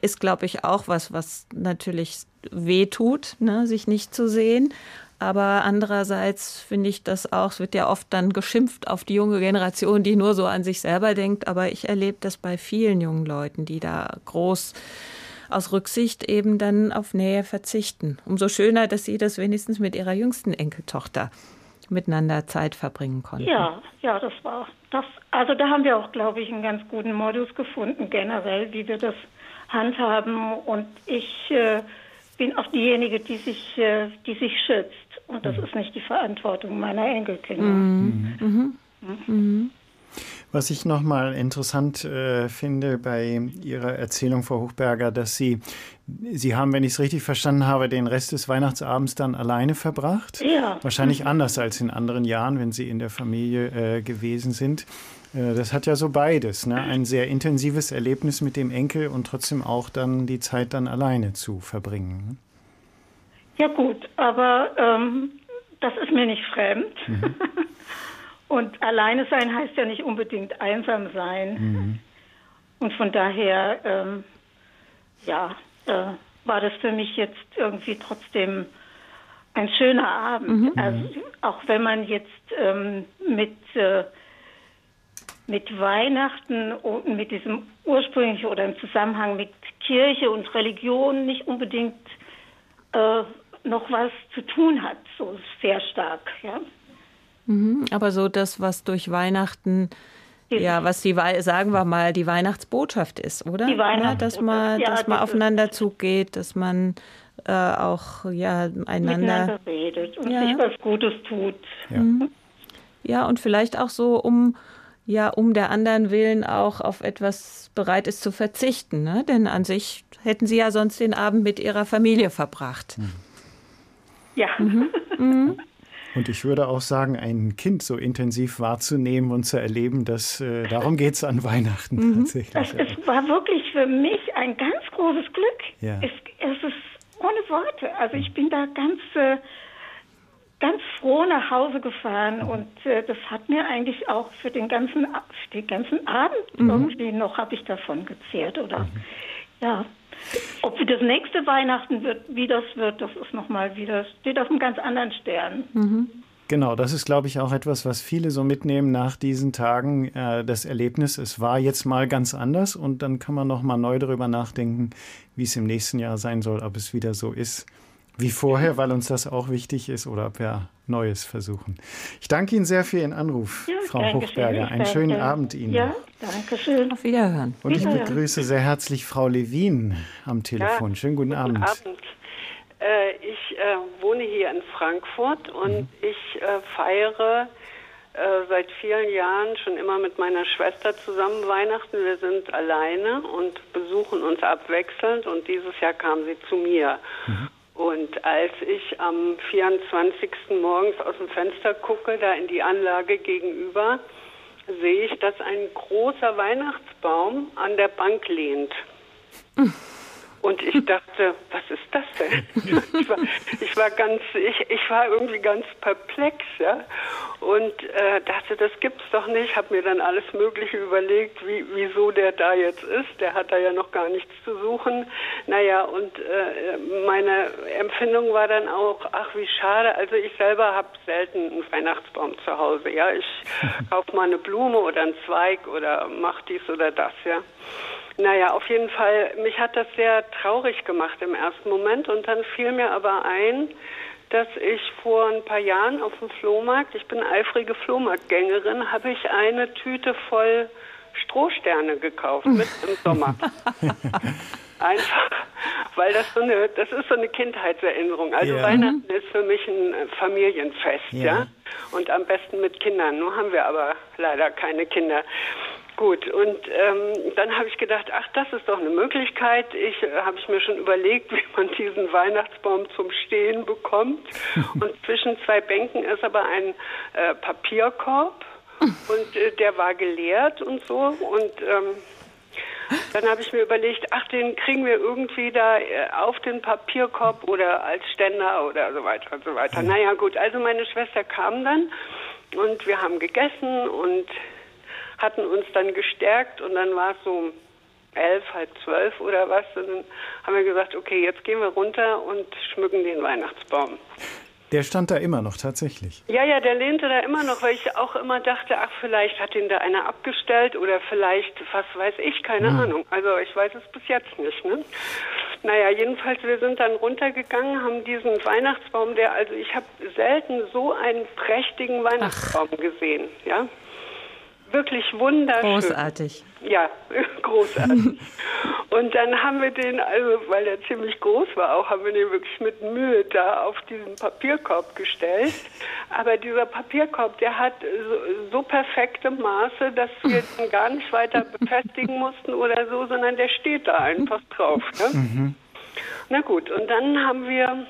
ist, glaube ich, auch was, was natürlich weh tut, ne, sich nicht zu sehen. Aber andererseits finde ich das auch, es wird ja oft dann geschimpft auf die junge Generation, die nur so an sich selber denkt. Aber ich erlebe das bei vielen jungen Leuten, die da groß aus Rücksicht eben dann auf Nähe verzichten. Umso schöner, dass Sie das wenigstens mit Ihrer jüngsten Enkeltochter miteinander Zeit verbringen konnten. Ja, ja, das war das. Also da haben wir auch, glaube ich, einen ganz guten Modus gefunden generell, wie wir das handhaben. Und ich äh, bin auch diejenige, die sich, äh, die sich schützt. Und das mhm. ist nicht die Verantwortung meiner Enkelkinder. Mhm. Mhm. mhm. Was ich nochmal interessant äh, finde bei Ihrer Erzählung, Frau Hochberger, dass Sie, Sie haben, wenn ich es richtig verstanden habe, den Rest des Weihnachtsabends dann alleine verbracht. Ja. Wahrscheinlich mhm. anders als in anderen Jahren, wenn Sie in der Familie äh, gewesen sind. Äh, das hat ja so beides, ne? ein sehr intensives Erlebnis mit dem Enkel und trotzdem auch dann die Zeit dann alleine zu verbringen. Ne? Ja gut, aber ähm, das ist mir nicht fremd. Mhm. Und alleine sein heißt ja nicht unbedingt einsam sein. Mhm. Und von daher, ähm, ja, äh, war das für mich jetzt irgendwie trotzdem ein schöner Abend. Mhm. Also, auch wenn man jetzt ähm, mit, äh, mit Weihnachten und mit diesem ursprünglichen oder im Zusammenhang mit Kirche und Religion nicht unbedingt äh, noch was zu tun hat, so sehr stark, ja. Mhm, aber so das, was durch Weihnachten, ja, was die, sagen wir mal, die Weihnachtsbotschaft ist, oder? Die Weihnachtsbotschaft, ja, dass man, ja, dass man aufeinander zugeht, dass man äh, auch ja einander miteinander redet und ja. sich was Gutes tut. Ja. Mhm. ja, und vielleicht auch so um ja um der anderen willen auch auf etwas bereit ist zu verzichten, ne? Denn an sich hätten Sie ja sonst den Abend mit Ihrer Familie verbracht. Mhm. Ja. Mhm. Mhm. Und ich würde auch sagen, ein Kind so intensiv wahrzunehmen und zu erleben, dass äh, darum geht es an Weihnachten mhm. tatsächlich. Es, es, war wirklich für mich ein ganz großes Glück. Ja. Es, es ist ohne Worte. Also ich bin da ganz, äh, ganz froh nach Hause gefahren und äh, das hat mir eigentlich auch für den ganzen, für den ganzen Abend mhm. irgendwie noch habe ich davon gezehrt oder mhm. ja. Ob das nächste Weihnachten wird, wie das wird, das ist nochmal wieder, steht auf einem ganz anderen Stern. Mhm. Genau, das ist, glaube ich, auch etwas, was viele so mitnehmen nach diesen Tagen. Äh, das Erlebnis, es war jetzt mal ganz anders und dann kann man noch mal neu darüber nachdenken, wie es im nächsten Jahr sein soll, ob es wieder so ist wie vorher, weil uns das auch wichtig ist oder ob wir Neues versuchen. Ich danke Ihnen sehr für Ihren Anruf, ja, Frau Hochberger. Einen schönen Abend Ihnen. Ja, danke schön. Auf Wiederhören. Und ich begrüße sehr herzlich Frau Levin am Telefon. Ja, schönen guten, guten Abend. Abend. Äh, ich äh, wohne hier in Frankfurt und mhm. ich äh, feiere äh, seit vielen Jahren schon immer mit meiner Schwester zusammen Weihnachten. Wir sind alleine und besuchen uns abwechselnd und dieses Jahr kam sie zu mir. Mhm. Und als ich am 24. morgens aus dem Fenster gucke, da in die Anlage gegenüber, sehe ich, dass ein großer Weihnachtsbaum an der Bank lehnt. Und ich dachte, was ist das denn? Ich war, ich war ganz, ich, ich war irgendwie ganz perplex, ja. Und äh, dachte, das gibt's doch nicht. Habe mir dann alles Mögliche überlegt, wie, wieso der da jetzt ist. Der hat da ja noch gar nichts zu suchen. Naja, und äh, meine Empfindung war dann auch, ach wie schade. Also ich selber habe selten einen Weihnachtsbaum zu Hause. Ja, ich kaufe mal eine Blume oder einen Zweig oder mach dies oder das, ja. Naja, auf jeden Fall, mich hat das sehr traurig gemacht im ersten Moment und dann fiel mir aber ein, dass ich vor ein paar Jahren auf dem Flohmarkt, ich bin eifrige Flohmarktgängerin, habe ich eine Tüte voll Strohsterne gekauft, mit im Sommer. Einfach, weil das so eine, das ist so eine Kindheitserinnerung. Also ja. Weihnachten ist für mich ein Familienfest, ja. ja. Und am besten mit Kindern. Nur haben wir aber leider keine Kinder. Gut, und ähm, dann habe ich gedacht, ach, das ist doch eine Möglichkeit. Ich äh, habe ich mir schon überlegt, wie man diesen Weihnachtsbaum zum Stehen bekommt. und zwischen zwei Bänken ist aber ein äh, Papierkorb und äh, der war geleert und so. Und ähm, dann habe ich mir überlegt, ach, den kriegen wir irgendwie da äh, auf den Papierkorb oder als Ständer oder so weiter und so weiter. Naja, gut, also meine Schwester kam dann und wir haben gegessen und hatten uns dann gestärkt und dann war es so elf, halb zwölf oder was. Und dann haben wir gesagt, okay, jetzt gehen wir runter und schmücken den Weihnachtsbaum. Der stand da immer noch tatsächlich. Ja, ja, der lehnte da immer noch, weil ich auch immer dachte, ach, vielleicht hat ihn da einer abgestellt oder vielleicht, was weiß ich, keine hm. Ahnung. Also ich weiß es bis jetzt nicht. Ne? Naja, jedenfalls, wir sind dann runtergegangen, haben diesen Weihnachtsbaum, der, also ich habe selten so einen prächtigen Weihnachtsbaum ach. gesehen. Ja, wirklich wunderschön. Großartig. Ja, großartig. und dann haben wir den, also weil der ziemlich groß war auch, haben wir den wirklich mit Mühe da auf diesen Papierkorb gestellt. Aber dieser Papierkorb, der hat so, so perfekte Maße, dass wir den gar nicht weiter befestigen mussten oder so, sondern der steht da einfach drauf. Ne? Mhm. Na gut, und dann haben wir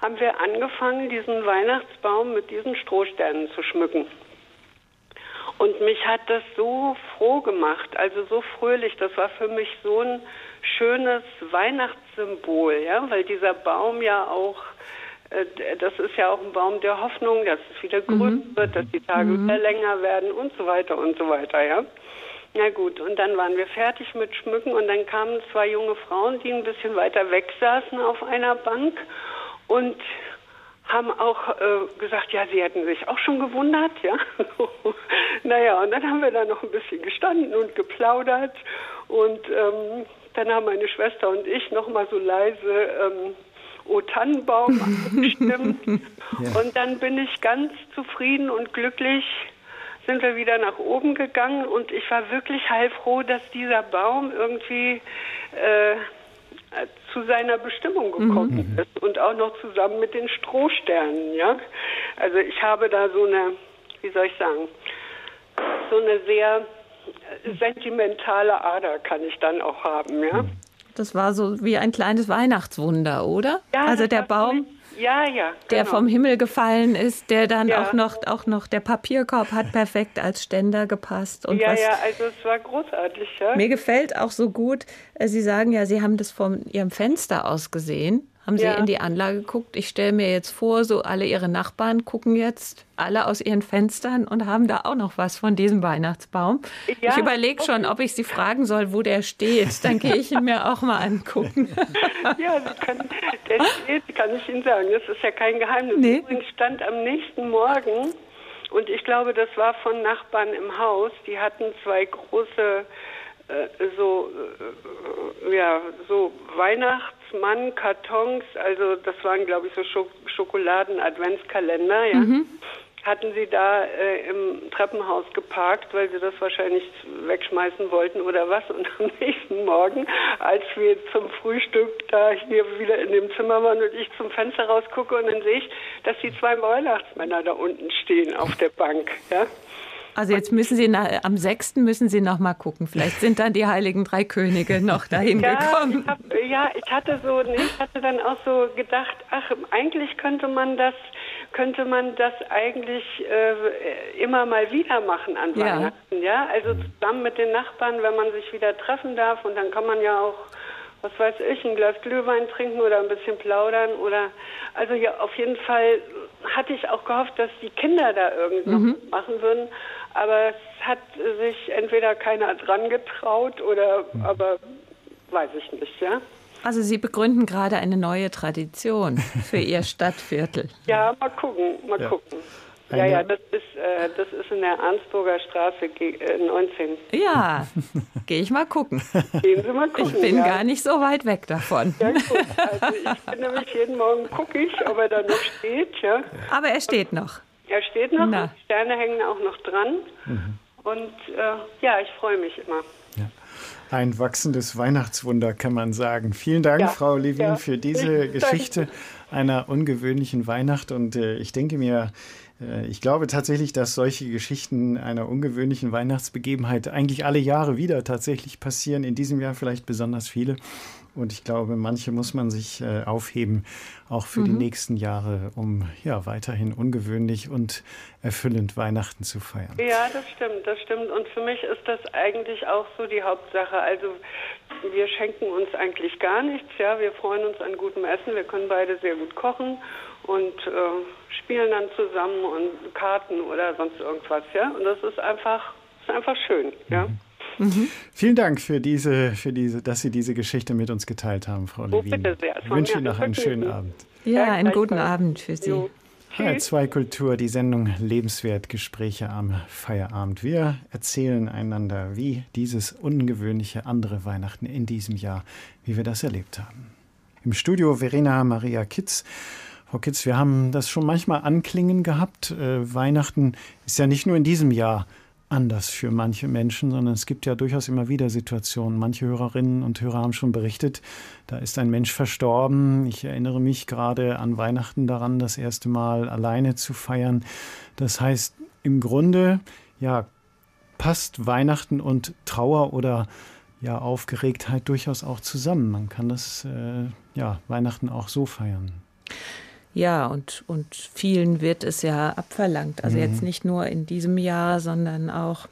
haben wir angefangen, diesen Weihnachtsbaum mit diesen Strohsternen zu schmücken. Und mich hat das so froh gemacht, also so fröhlich. Das war für mich so ein schönes Weihnachtssymbol, ja, weil dieser Baum ja auch, äh, das ist ja auch ein Baum der Hoffnung, dass es wieder grün mhm. wird, dass die Tage mhm. wieder länger werden und so weiter und so weiter, ja. Na gut, und dann waren wir fertig mit Schmücken und dann kamen zwei junge Frauen, die ein bisschen weiter weg saßen auf einer Bank und haben auch äh, gesagt, ja, sie hätten sich auch schon gewundert, ja. naja, und dann haben wir da noch ein bisschen gestanden und geplaudert und ähm, dann haben meine Schwester und ich noch mal so leise ähm, O Tannenbaum abgestimmt ja. und dann bin ich ganz zufrieden und glücklich sind wir wieder nach oben gegangen und ich war wirklich heilfroh, dass dieser Baum irgendwie äh, zu seiner Bestimmung gekommen mhm. ist und auch noch zusammen mit den Strohsternen, ja. Also ich habe da so eine, wie soll ich sagen, so eine sehr sentimentale Ader kann ich dann auch haben, ja. Das war so wie ein kleines Weihnachtswunder, oder? Ja, also der Baum. Ja, ja. Genau. Der vom Himmel gefallen ist, der dann ja. auch noch auch noch der Papierkorb hat perfekt als Ständer gepasst und ja, was, ja, also es war großartig, ja. Mir gefällt auch so gut. Äh, Sie sagen ja, Sie haben das von Ihrem Fenster aus gesehen. Haben Sie ja. in die Anlage geguckt? Ich stelle mir jetzt vor, so alle Ihre Nachbarn gucken jetzt alle aus ihren Fenstern und haben da auch noch was von diesem Weihnachtsbaum. Ja, ich überlege okay. schon, ob ich Sie fragen soll, wo der steht. Dann gehe ich ihn mir auch mal angucken. ja, Sie können, der steht, kann ich Ihnen sagen. Das ist ja kein Geheimnis. Nee. Übrigens stand am nächsten Morgen und ich glaube, das war von Nachbarn im Haus. Die hatten zwei große so äh, ja so Weihnachtsmann Kartons, also das waren glaube ich so Schok Schokoladen Adventskalender, ja. Mhm. Hatten sie da äh, im Treppenhaus geparkt, weil sie das wahrscheinlich wegschmeißen wollten oder was? Und am nächsten Morgen, als wir zum Frühstück da hier wieder in dem Zimmer waren und ich zum Fenster rausgucke und dann sehe ich, dass die zwei Weihnachtsmänner da unten stehen auf der Bank, ja. Also jetzt müssen Sie nach, am 6. müssen Sie noch mal gucken. Vielleicht sind dann die heiligen drei Könige noch dahin ja, gekommen. Ich hab, ja, ich hatte so, ich hatte dann auch so gedacht, ach, eigentlich könnte man das, könnte man das eigentlich äh, immer mal wieder machen an ja. Weihnachten, ja. Also zusammen mit den Nachbarn, wenn man sich wieder treffen darf und dann kann man ja auch was weiß ich, ein Glas Glühwein trinken oder ein bisschen plaudern oder also ja, auf jeden Fall hatte ich auch gehofft, dass die Kinder da irgendwas mhm. machen würden. Aber es hat sich entweder keiner dran getraut oder, hm. aber weiß ich nicht, ja. Also Sie begründen gerade eine neue Tradition für Ihr Stadtviertel. Ja, mal gucken, mal ja. gucken. Ja, ja, das ist, äh, das ist in der Arnsburger Straße äh, 19. Ja, gehe ich mal gucken. Gehen Sie mal gucken. Ich bin ja. gar nicht so weit weg davon. Ja, gut. Also ich bin nämlich jeden Morgen gucke ich, ob er da noch steht. Ja. Aber er steht noch. Er steht noch, Na. die Sterne hängen auch noch dran. Mhm. Und äh, ja, ich freue mich immer. Ja. Ein wachsendes Weihnachtswunder, kann man sagen. Vielen Dank, ja. Frau Levin, ja. für diese Geschichte einer ungewöhnlichen Weihnacht. Und äh, ich denke mir, äh, ich glaube tatsächlich, dass solche Geschichten einer ungewöhnlichen Weihnachtsbegebenheit eigentlich alle Jahre wieder tatsächlich passieren. In diesem Jahr vielleicht besonders viele. Und ich glaube, manche muss man sich äh, aufheben, auch für mhm. die nächsten Jahre, um ja weiterhin ungewöhnlich und erfüllend Weihnachten zu feiern. Ja, das stimmt, das stimmt. Und für mich ist das eigentlich auch so die Hauptsache. Also wir schenken uns eigentlich gar nichts. Ja, wir freuen uns an gutem Essen. Wir können beide sehr gut kochen und äh, spielen dann zusammen und Karten oder sonst irgendwas. Ja, und das ist einfach, ist einfach schön. Ja. Mhm. Vielen Dank für diese, für diese, dass Sie diese Geschichte mit uns geteilt haben, Frau oh, Levin. Bitte sehr. Ich wünsche Ihnen noch einen schönen Abend. Ja, einen guten Abend für Sie. Jo. HR2 Kultur, die Sendung Lebenswert Gespräche am Feierabend. Wir erzählen einander, wie dieses ungewöhnliche andere Weihnachten in diesem Jahr, wie wir das erlebt haben. Im Studio Verena Maria Kitz. Frau Kitz, wir haben das schon manchmal anklingen gehabt. Äh, Weihnachten ist ja nicht nur in diesem Jahr anders für manche Menschen, sondern es gibt ja durchaus immer wieder Situationen. Manche Hörerinnen und Hörer haben schon berichtet, da ist ein Mensch verstorben. Ich erinnere mich gerade an Weihnachten daran, das erste Mal alleine zu feiern. Das heißt, im Grunde, ja, passt Weihnachten und Trauer oder ja, Aufgeregtheit durchaus auch zusammen. Man kann das, äh, ja, Weihnachten auch so feiern. Ja, und, und vielen wird es ja abverlangt. Also mhm. jetzt nicht nur in diesem Jahr, sondern auch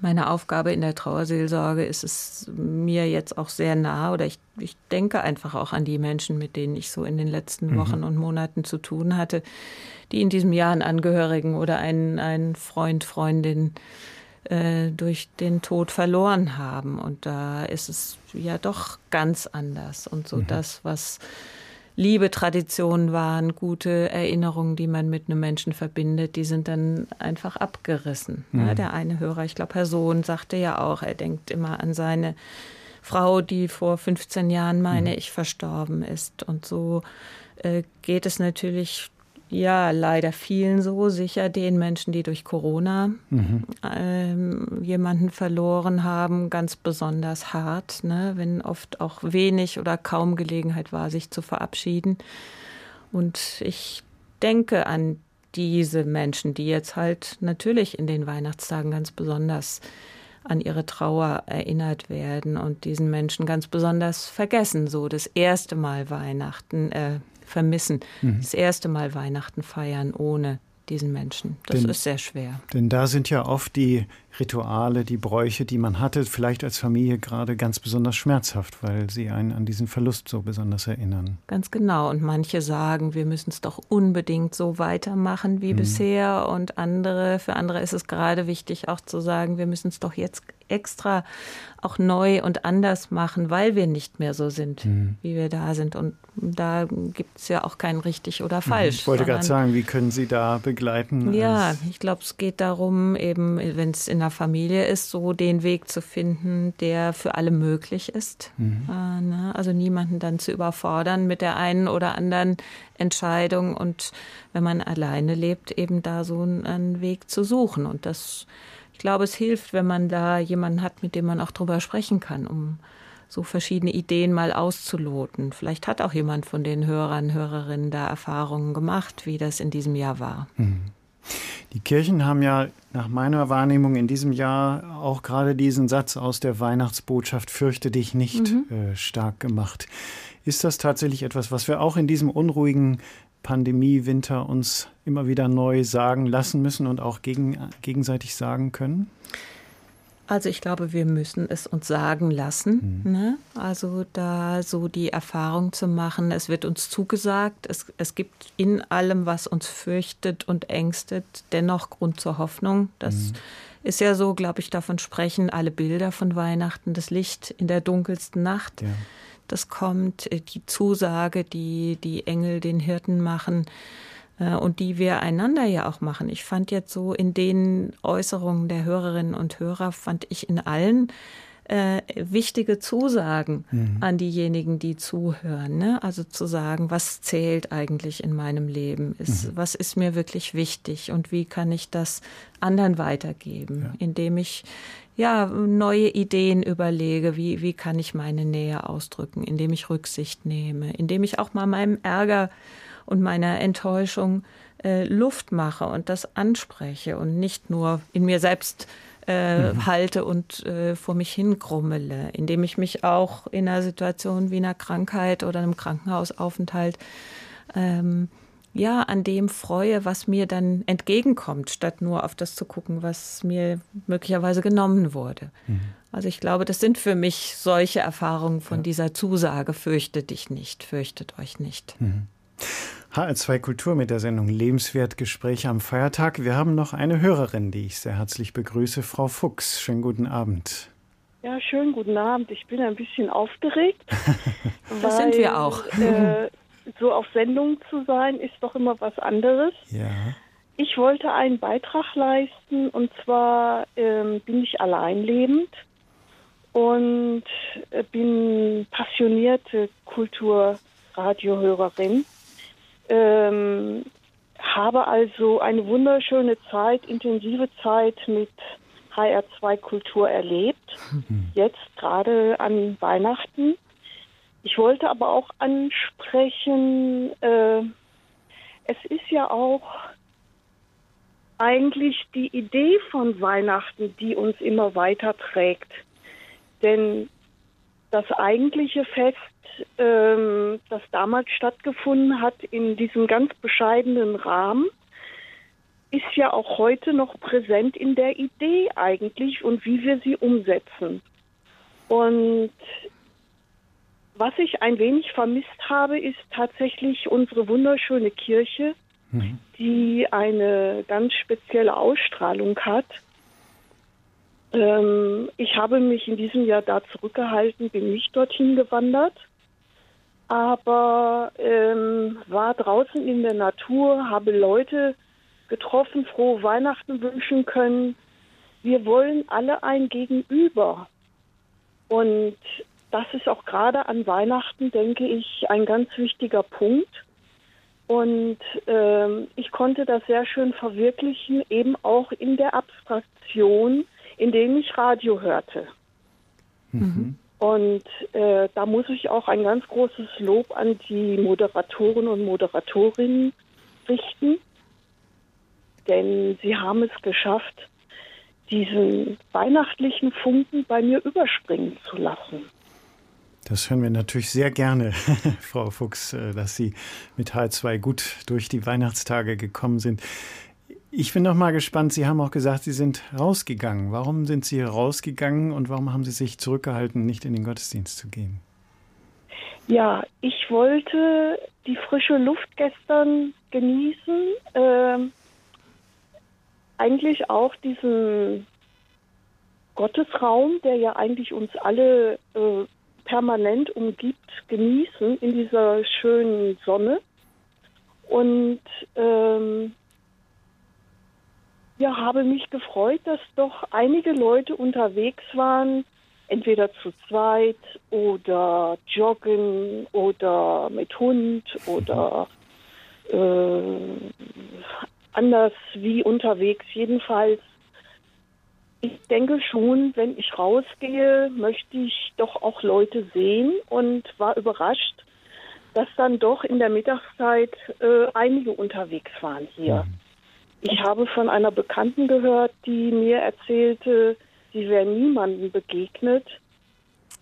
meine Aufgabe in der Trauerseelsorge ist es mir jetzt auch sehr nah oder ich, ich denke einfach auch an die Menschen, mit denen ich so in den letzten mhm. Wochen mhm. und Monaten zu tun hatte, die in diesem Jahr einen Angehörigen oder einen, einen Freund, Freundin äh, durch den Tod verloren haben. Und da ist es ja doch ganz anders. Und so mhm. das, was liebe Traditionen waren, gute Erinnerungen, die man mit einem Menschen verbindet, die sind dann einfach abgerissen. Mhm. Ja, der eine Hörer, ich glaube, Herr Sohn, sagte ja auch, er denkt immer an seine Frau, die vor 15 Jahren, meine mhm. ich, verstorben ist. Und so äh, geht es natürlich ja, leider vielen so, sicher den Menschen, die durch Corona mhm. ähm, jemanden verloren haben, ganz besonders hart, ne? wenn oft auch wenig oder kaum Gelegenheit war, sich zu verabschieden. Und ich denke an diese Menschen, die jetzt halt natürlich in den Weihnachtstagen ganz besonders an ihre Trauer erinnert werden und diesen Menschen ganz besonders vergessen, so das erste Mal Weihnachten, äh, vermissen. Mhm. Das erste Mal Weihnachten feiern ohne diesen Menschen. Das denn, ist sehr schwer. Denn da sind ja oft die Rituale, die Bräuche, die man hatte, vielleicht als Familie gerade ganz besonders schmerzhaft, weil sie einen an diesen Verlust so besonders erinnern. Ganz genau. Und manche sagen, wir müssen es doch unbedingt so weitermachen wie mhm. bisher. Und andere, für andere ist es gerade wichtig, auch zu sagen, wir müssen es doch jetzt extra auch neu und anders machen, weil wir nicht mehr so sind, mhm. wie wir da sind. Und da gibt es ja auch kein richtig oder mhm. falsch. Ich wollte gerade sagen, wie können Sie da begleiten? Ja, ich glaube, es geht darum, eben, wenn es in der Familie ist, so den Weg zu finden, der für alle möglich ist. Mhm. Äh, ne? Also niemanden dann zu überfordern mit der einen oder anderen Entscheidung und wenn man alleine lebt, eben da so einen Weg zu suchen. Und das glaube, es hilft, wenn man da jemanden hat, mit dem man auch drüber sprechen kann, um so verschiedene Ideen mal auszuloten. Vielleicht hat auch jemand von den Hörern, Hörerinnen da Erfahrungen gemacht, wie das in diesem Jahr war. Mhm. Die Kirchen haben ja nach meiner Wahrnehmung in diesem Jahr auch gerade diesen Satz aus der Weihnachtsbotschaft Fürchte dich nicht mhm. äh, stark gemacht. Ist das tatsächlich etwas, was wir auch in diesem unruhigen Pandemie-Winter uns immer wieder neu sagen lassen müssen und auch gegen, gegenseitig sagen können? Also ich glaube, wir müssen es uns sagen lassen. Mhm. Ne? Also da so die Erfahrung zu machen, es wird uns zugesagt, es, es gibt in allem, was uns fürchtet und ängstet, dennoch Grund zur Hoffnung. Das mhm. ist ja so, glaube ich, davon sprechen alle Bilder von Weihnachten, das Licht in der dunkelsten Nacht. Ja das kommt, äh, die Zusage, die die Engel den Hirten machen äh, und die wir einander ja auch machen. Ich fand jetzt so in den Äußerungen der Hörerinnen und Hörer, fand ich in allen äh, wichtige Zusagen mhm. an diejenigen, die zuhören. Ne? Also zu sagen, was zählt eigentlich in meinem Leben? Ist, mhm. Was ist mir wirklich wichtig und wie kann ich das anderen weitergeben, ja. indem ich ja, neue Ideen überlege, wie, wie kann ich meine Nähe ausdrücken, indem ich Rücksicht nehme, indem ich auch mal meinem Ärger und meiner Enttäuschung äh, Luft mache und das anspreche und nicht nur in mir selbst äh, mhm. halte und äh, vor mich hingrummele, indem ich mich auch in einer Situation wie einer Krankheit oder einem Krankenhausaufenthalt ähm, ja, an dem freue, was mir dann entgegenkommt, statt nur auf das zu gucken, was mir möglicherweise genommen wurde. Mhm. Also ich glaube, das sind für mich solche Erfahrungen von ja. dieser Zusage, fürchtet dich nicht, fürchtet euch nicht. Mhm. HR2 Kultur mit der Sendung Lebenswert Gespräche am Feiertag. Wir haben noch eine Hörerin, die ich sehr herzlich begrüße, Frau Fuchs. Schönen guten Abend. Ja, schönen guten Abend. Ich bin ein bisschen aufgeregt. das weil, sind wir auch. Äh, so auf Sendung zu sein, ist doch immer was anderes. Ja. Ich wollte einen Beitrag leisten und zwar ähm, bin ich alleinlebend und äh, bin passionierte Kulturradiohörerin. Ähm, habe also eine wunderschöne Zeit, intensive Zeit mit HR2 Kultur erlebt. Mhm. Jetzt gerade an Weihnachten. Ich wollte aber auch ansprechen, äh, es ist ja auch eigentlich die Idee von Weihnachten, die uns immer weiter trägt. Denn das eigentliche Fest, ähm, das damals stattgefunden hat, in diesem ganz bescheidenen Rahmen, ist ja auch heute noch präsent in der Idee eigentlich und wie wir sie umsetzen. Und was ich ein wenig vermisst habe, ist tatsächlich unsere wunderschöne Kirche, mhm. die eine ganz spezielle Ausstrahlung hat. Ähm, ich habe mich in diesem Jahr da zurückgehalten, bin nicht dorthin gewandert, aber ähm, war draußen in der Natur, habe Leute getroffen, frohe Weihnachten wünschen können. Wir wollen alle ein Gegenüber. Und das ist auch gerade an Weihnachten, denke ich, ein ganz wichtiger Punkt. Und ähm, ich konnte das sehr schön verwirklichen, eben auch in der Abstraktion, indem ich Radio hörte. Mhm. Und äh, da muss ich auch ein ganz großes Lob an die Moderatoren und Moderatorinnen richten, denn sie haben es geschafft, diesen weihnachtlichen Funken bei mir überspringen zu lassen. Das hören wir natürlich sehr gerne, Frau Fuchs, äh, dass Sie mit H2 gut durch die Weihnachtstage gekommen sind. Ich bin noch mal gespannt. Sie haben auch gesagt, Sie sind rausgegangen. Warum sind Sie rausgegangen und warum haben Sie sich zurückgehalten, nicht in den Gottesdienst zu gehen? Ja, ich wollte die frische Luft gestern genießen. Ähm, eigentlich auch diesen Gottesraum, der ja eigentlich uns alle äh, permanent umgibt, genießen in dieser schönen Sonne. Und ähm, ja, habe mich gefreut, dass doch einige Leute unterwegs waren, entweder zu zweit oder joggen oder mit Hund oder äh, anders wie unterwegs. Jedenfalls ich denke schon, wenn ich rausgehe, möchte ich doch auch Leute sehen und war überrascht, dass dann doch in der Mittagszeit äh, einige unterwegs waren hier. Mhm. Ich habe von einer Bekannten gehört, die mir erzählte, sie wäre niemandem begegnet.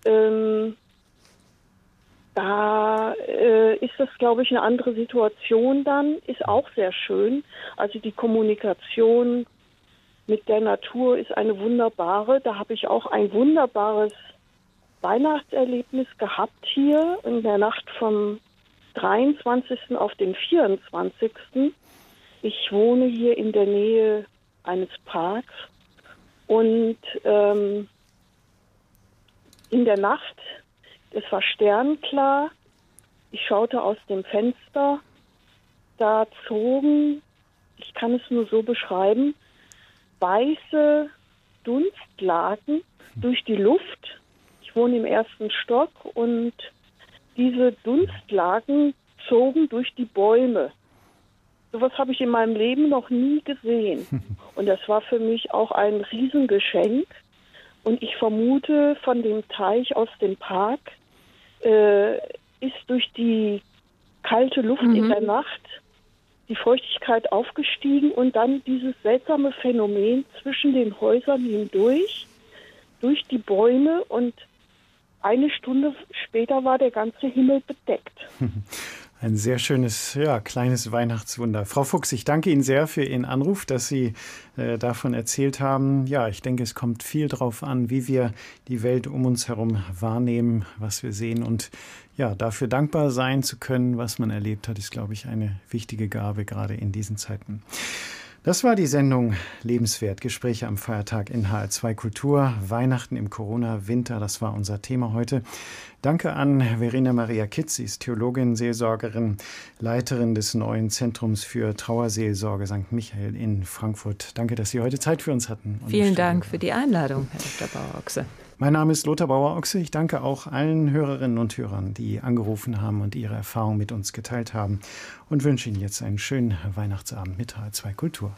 Ähm, da äh, ist das, glaube ich, eine andere Situation dann, ist auch sehr schön. Also die Kommunikation mit der Natur ist eine wunderbare. Da habe ich auch ein wunderbares Weihnachtserlebnis gehabt hier in der Nacht vom 23. auf den 24. Ich wohne hier in der Nähe eines Parks und ähm, in der Nacht, es war sternklar, ich schaute aus dem Fenster, da zogen, ich kann es nur so beschreiben, weiße Dunstlaken durch die Luft. Ich wohne im ersten Stock und diese Dunstlaken zogen durch die Bäume. Sowas habe ich in meinem Leben noch nie gesehen. Und das war für mich auch ein Riesengeschenk. Und ich vermute, von dem Teich aus dem Park äh, ist durch die kalte Luft mhm. in der Nacht die Feuchtigkeit aufgestiegen und dann dieses seltsame Phänomen zwischen den Häusern hindurch, durch die Bäume und eine Stunde später war der ganze Himmel bedeckt. Ein sehr schönes, ja, kleines Weihnachtswunder. Frau Fuchs, ich danke Ihnen sehr für Ihren Anruf, dass Sie äh, davon erzählt haben. Ja, ich denke, es kommt viel darauf an, wie wir die Welt um uns herum wahrnehmen, was wir sehen. Und ja, dafür dankbar sein zu können, was man erlebt hat, ist, glaube ich, eine wichtige Gabe, gerade in diesen Zeiten. Das war die Sendung Lebenswert. Gespräche am Feiertag in HR2 Kultur. Weihnachten im Corona-Winter, das war unser Thema heute. Danke an Verena Maria Kitz, sie ist Theologin, Seelsorgerin, Leiterin des neuen Zentrums für Trauerseelsorge St. Michael in Frankfurt. Danke, dass Sie heute Zeit für uns hatten. Vielen Dank für die Einladung, Herr Dr. Bauer-Ochse. Mein Name ist Lothar Bauer-Ochse. Ich danke auch allen Hörerinnen und Hörern, die angerufen haben und ihre Erfahrungen mit uns geteilt haben und wünsche Ihnen jetzt einen schönen Weihnachtsabend mit H2 Kultur.